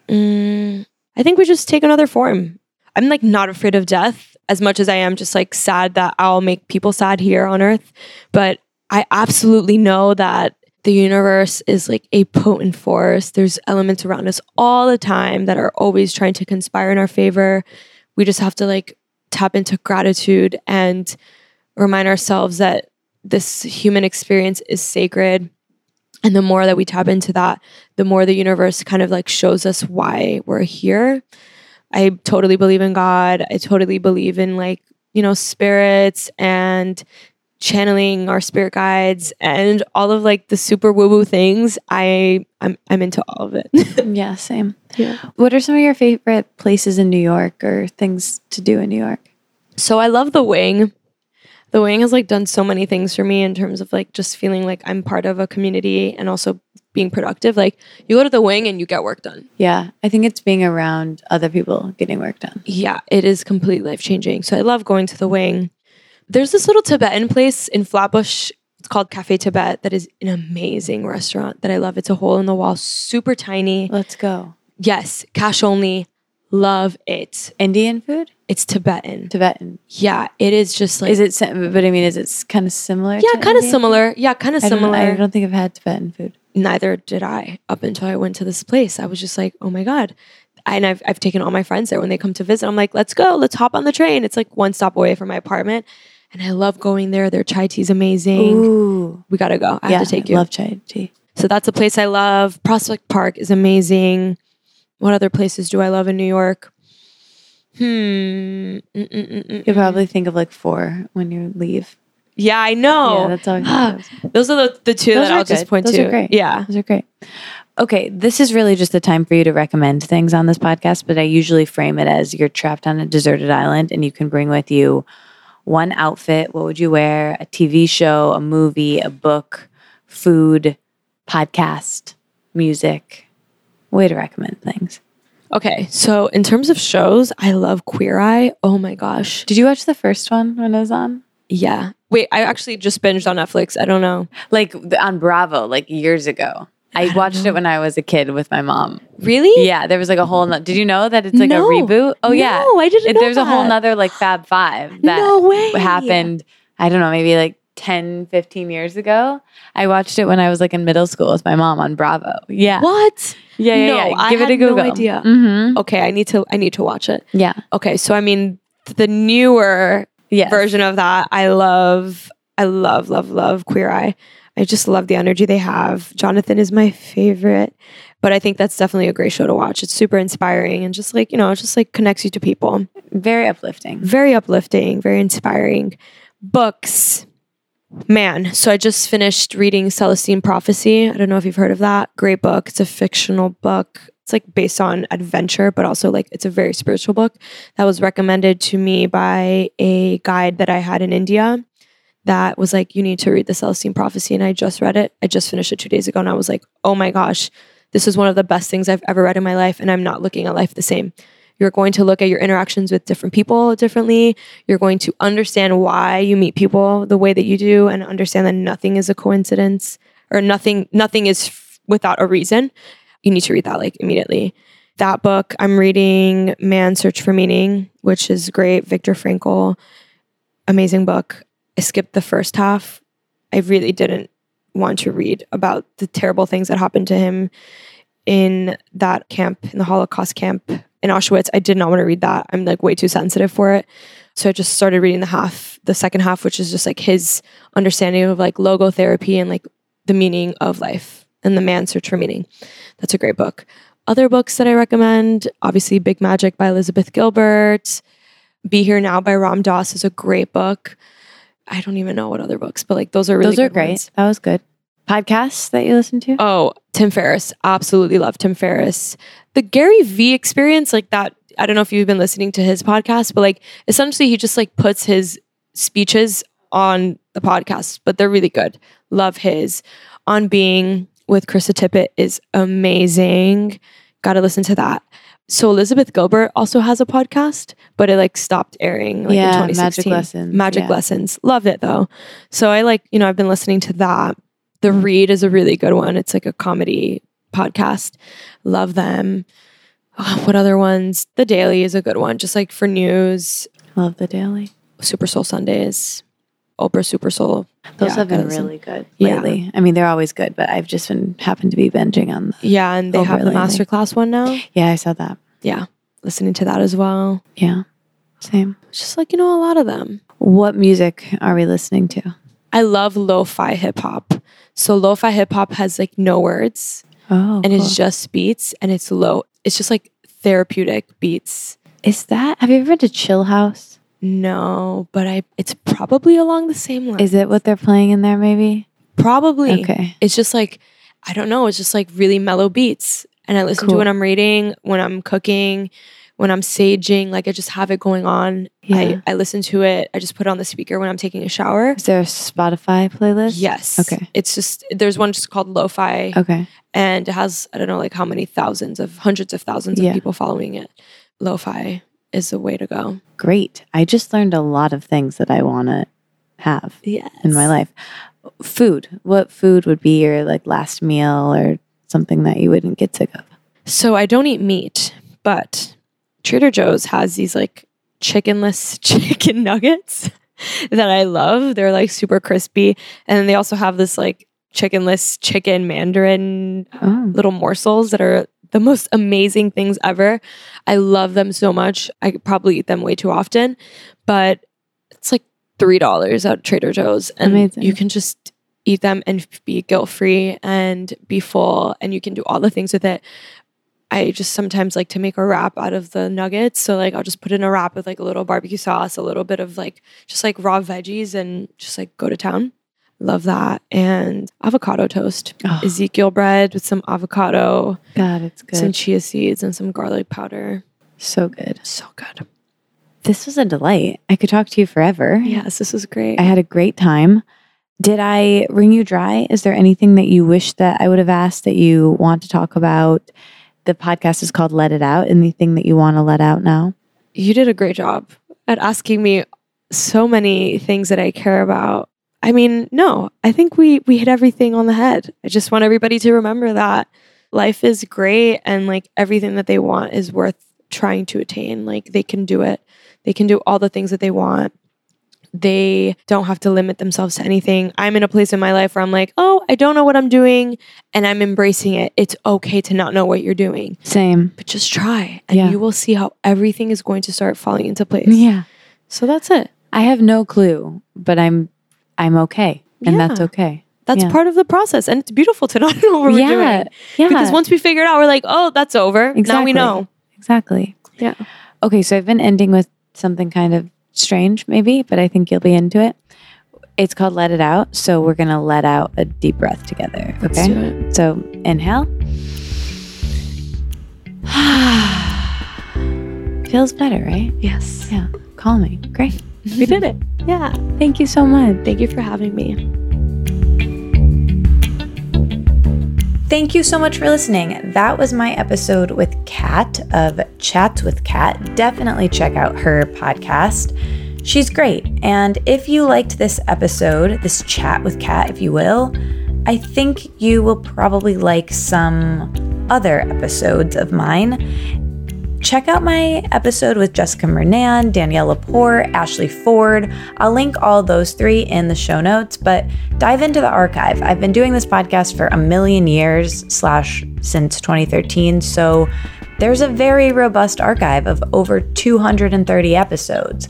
Mm, I think we just take another form. I'm like not afraid of death as much as I am just like sad that I'll make people sad here on earth. But I absolutely know that the universe is like a potent force. There's elements around us all the time that are always trying to conspire in our favor. We just have to like tap into gratitude and remind ourselves that this human experience is sacred. And the more that we tap into that, the more the universe kind of like shows us why we're here. I totally believe in God. I totally believe in like, you know, spirits and channeling our spirit guides and all of like the super woo woo things, I I'm I'm into all of it. yeah, same. Yeah. What are some of your favorite places in New York or things to do in New York? So I love the wing. The wing has like done so many things for me in terms of like just feeling like I'm part of a community and also being productive. Like you go to the wing and you get work done. Yeah, I think it's being around other people getting work done. Yeah, it is completely life changing. So I love going to the wing. There's this little Tibetan place in Flatbush. It's called Cafe Tibet. That is an amazing restaurant that I love. It's a hole in the wall, super tiny. Let's go. Yes, cash only. Love it. Indian food? It's Tibetan. Tibetan. Yeah, it is just like Is it, but I mean, is it kind of similar? yeah, kind of similar. Yeah, kind of similar. I don't think I've had Tibetan food. neither did I up until I went to this place. I was just like, oh my God. And I've, I've taken all my friends there when they come to visit. I'm like, let's go, let's hop on the train. It's like one stop away from my apartment. And I love going there. Their chai tea is amazing. Ooh. We got to go. I yeah, have to take you. I love chai tea. so that's a place I love. Prospect Park is amazing. What other places do I love in New York? Hmm. Mm, mm, mm, You'll probably think of like four when you leave. Yeah, I know. Yeah, that's always how it goes. Those are the, the two Those that are I'll just good. point Those to. are great. Yeah. Those are great. Okay, this is really just a time for you to recommend things on this podcast, but I usually frame it as you're trapped on a deserted island and you can bring with you one outfit. What would you wear? A TV show, a movie, a book, food, podcast, music. Way to recommend things. Okay, so in terms of shows, I love Queer Eye. Oh my gosh. Did you watch the first one when it was on? Yeah. Wait, I actually just binged on Netflix. I don't know. Like on Bravo, like years ago. I watched it when I was a kid with my mom. Really? Yeah, there was like a whole. No- Did you know that it's like No. a reboot? Oh yeah, No, I didn't It- know There's a whole that. nother like Fab Five that No way. happened. I don't know, maybe like 10, 15 years ago. I watched it when I was like in middle school with my mom on Bravo. Yeah, What? Yeah, yeah. No, yeah. I Give it had a no idea. Mm-hmm. Okay, I need to I need to watch it. Yeah. Okay, so I mean the newer Yes. version of that, I love I love love love Queer Eye. I just love the energy they have. Jonathan is my favorite, but I think that's definitely a great show to watch. It's super inspiring and just like, you know, it just like connects you to people. Very uplifting. very uplifting, very inspiring. Books. Man, so I just finished reading Celestine Prophecy. I don't know if you've heard of that. Great book. It's a fictional book. It's like based on adventure, but also like it's a very spiritual book that was recommended to me by a guide that I had in India that was like, you need to read the Celestine Prophecy. And I just read it. I just finished it two days ago. And I was like, oh my gosh, this is one of the best things I've ever read in my life. And I'm not looking at life the same. You're going to look at your interactions with different people differently. You're going to understand why you meet people the way that you do and understand that nothing is a coincidence or nothing nothing is f- without a reason. You need to read that like immediately. That book, I'm reading Man's Search for Meaning, which is great. Viktor Frankl, amazing book. I skipped the first half. I really didn't want to read about the terrible things that happened to him in that camp, in the Holocaust camp in Auschwitz. I did not want to read that. I'm like way too sensitive for it. So I just started reading the half, the second half, which is just like his understanding of like logotherapy and like the meaning of life and the man's search for meaning. That's a great book. Other books that I recommend, obviously Big Magic by Elizabeth Gilbert. Be Here Now by Ram Dass is a great book. I don't even know what other books, but like those are really Those are great. ones. That was good. Podcasts that you listen to? Oh, Tim Ferriss. Absolutely love Tim Ferriss. The Gary V experience, like that, I don't know if you've been listening to his podcast, but like essentially he just like puts his speeches on the podcast, but they're really good. Love his. On Being with Krista Tippett is amazing. Got to listen to that. So Elizabeth Gilbert also has a podcast, but it like stopped airing like Yeah, in Magic 2016. Lessons, Magic yeah. Lessons. Loved it though. So I like, you know, I've been listening to that. The Read is a really good one. It's like a comedy podcast. Love them. Oh, what other ones? The Daily is a good one, just like for news. Love the Daily. Super Soul Sundays, Oprah Super Soul. Those Yeah, have been really good Yeah. lately. I mean, they're always good, but I've just been happened to be binging on. The, Yeah, and they Over have the lately. masterclass one now. yeah, I saw that. Yeah, listening to that as well. Yeah, same. It's just like you know a lot of them. What music are we listening to? I love lo-fi hip hop. So lo-fi hip hop has like no words Oh, and cool. it's just beats and it's low. It's just like therapeutic beats. is that? Have you ever been to Chill House? No, but I it's probably along the same line. Is it what they're playing in there? Maybe. Probably. Okay. It's just like I don't know, it's just like really mellow beats. And I listen Cool. to when I'm reading, when I'm cooking, when I'm saging, like I just have it going on. Yeah. I, I listen to it. I just put it on the speaker when I'm taking a shower. Is there a Spotify playlist? Yes. Okay. It's just there's one just called Lo-Fi Okay. and it has I don't know like how many thousands of hundreds of thousands Yeah. of people following it. Lo-Fi is the way to go. Great. I just learned a lot of things that I want to have Yes. in my life. Food. What food would be your like last meal or something that you wouldn't get sick of? So I don't eat meat, but Trader Joe's has these like chickenless chicken nuggets that I love. They're like super crispy. And then they also have this like chickenless chicken mandarin Oh, little morsels that are the most amazing things ever. I love them so much. I probably eat them way too often, but it's like $3 at Trader Joe's and Amazing. you can just eat them and be guilt free and be full and you can do all the things with it. I just sometimes like to make a wrap out of the nuggets. So like I'll just put in a wrap with like a little barbecue sauce, a little bit of like just like raw veggies and just like go to town. Love that. And avocado toast. Oh. Ezekiel bread with some avocado, God, it's good. some chia seeds, and some garlic powder. so good. So good. This was a delight. I could talk to you forever. Yes, this was great. I had a great time. Did I wring you dry? Is there anything that you wish that I would have asked that you want to talk about? The podcast is called Let It Out. Anything that you want to let out now? you did a great job at asking me so many things that I care about. I mean, no, I think we we hit everything on the head. I just want everybody to remember that life is great and like everything that they want is worth trying to attain. Like they can do it. They can do all the things that they want. They don't have to limit themselves to anything. I'm in a place in my life where I'm like, "Oh, I don't know what I'm doing," and I'm embracing it. It's okay to not know what you're doing, Same. but just try and Yeah. you will see how everything is going to start falling into place. Yeah. So that's it. I have no clue, but I'm I'm okay. And that's okay. That's Yeah. part of the process. And it's beautiful to not know what we're yeah. doing. Yeah. Because once we figure it out, we're like, oh, that's over. Exactly. Now we know. Exactly. Yeah. Okay, so I've been ending with something kind of strange, maybe, but I think you'll be into it. It's called Let It Out. So we're going to let out a deep breath together. Let's Okay. do it. So inhale. Feels better, right? Yes. Yeah. Calming. Great. We did it. Yeah. Thank you so much. Thank you for having me. Thank you so much for listening. That was my episode with Kat of Chats with Kat. Definitely check out her podcast. She's great. And if you liked this episode, this chat with Kat, if you will, I think you will probably like some other episodes of mine. Check out my episode with Jessica Murnane, Danielle Laporte, Ashley Ford. I'll link all those three in the show notes, but dive into the archive. I've been doing this podcast for a million years, slash, since 2013. So there's a very robust archive of over 230 episodes.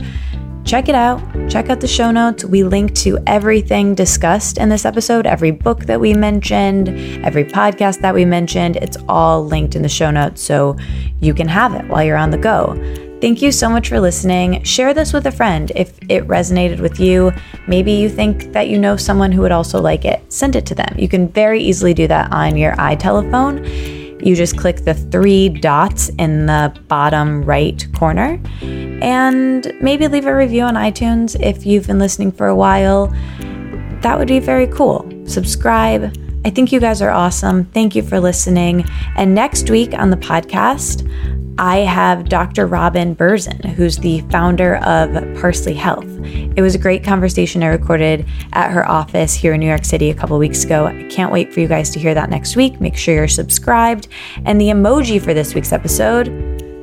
Check it out. Check out the show notes. We link to everything discussed in this episode, every book that we mentioned, every podcast that we mentioned. It's all linked in the show notes so you can have it while you're on the go. Thank you so much for listening. Share this with a friend if it resonated with you. Maybe you think that you know someone who would also like it. Send it to them. You can very easily do that on your iTelephone you just click the three dots in the bottom right corner and maybe leave a review on iTunes if you've been listening for a while. That would be very cool. Subscribe. I think you guys are awesome. Thank you for listening. And next week on the podcast, I have Dr. Robin Berzin, who's the founder of Parsley Health. It was a great conversation I recorded at her office here in New York City a couple weeks ago. I can't wait for you guys to hear that next week. Make sure you're subscribed. And the emoji for this week's episode,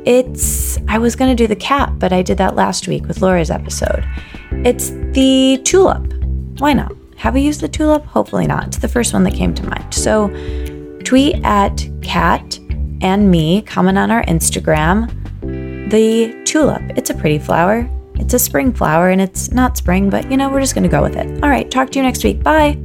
it's, I was going to do the cat, but I did that last week with Laura's episode. It's the tulip. Why not? Have we used the tulip? Hopefully not. It's the first one that came to mind. So tweet at cat and me, comment on our Instagram, the tulip. It's a pretty flower. It's a spring flower and it's not spring, but you know, we're just going to go with it. All right, talk to you next week. Bye.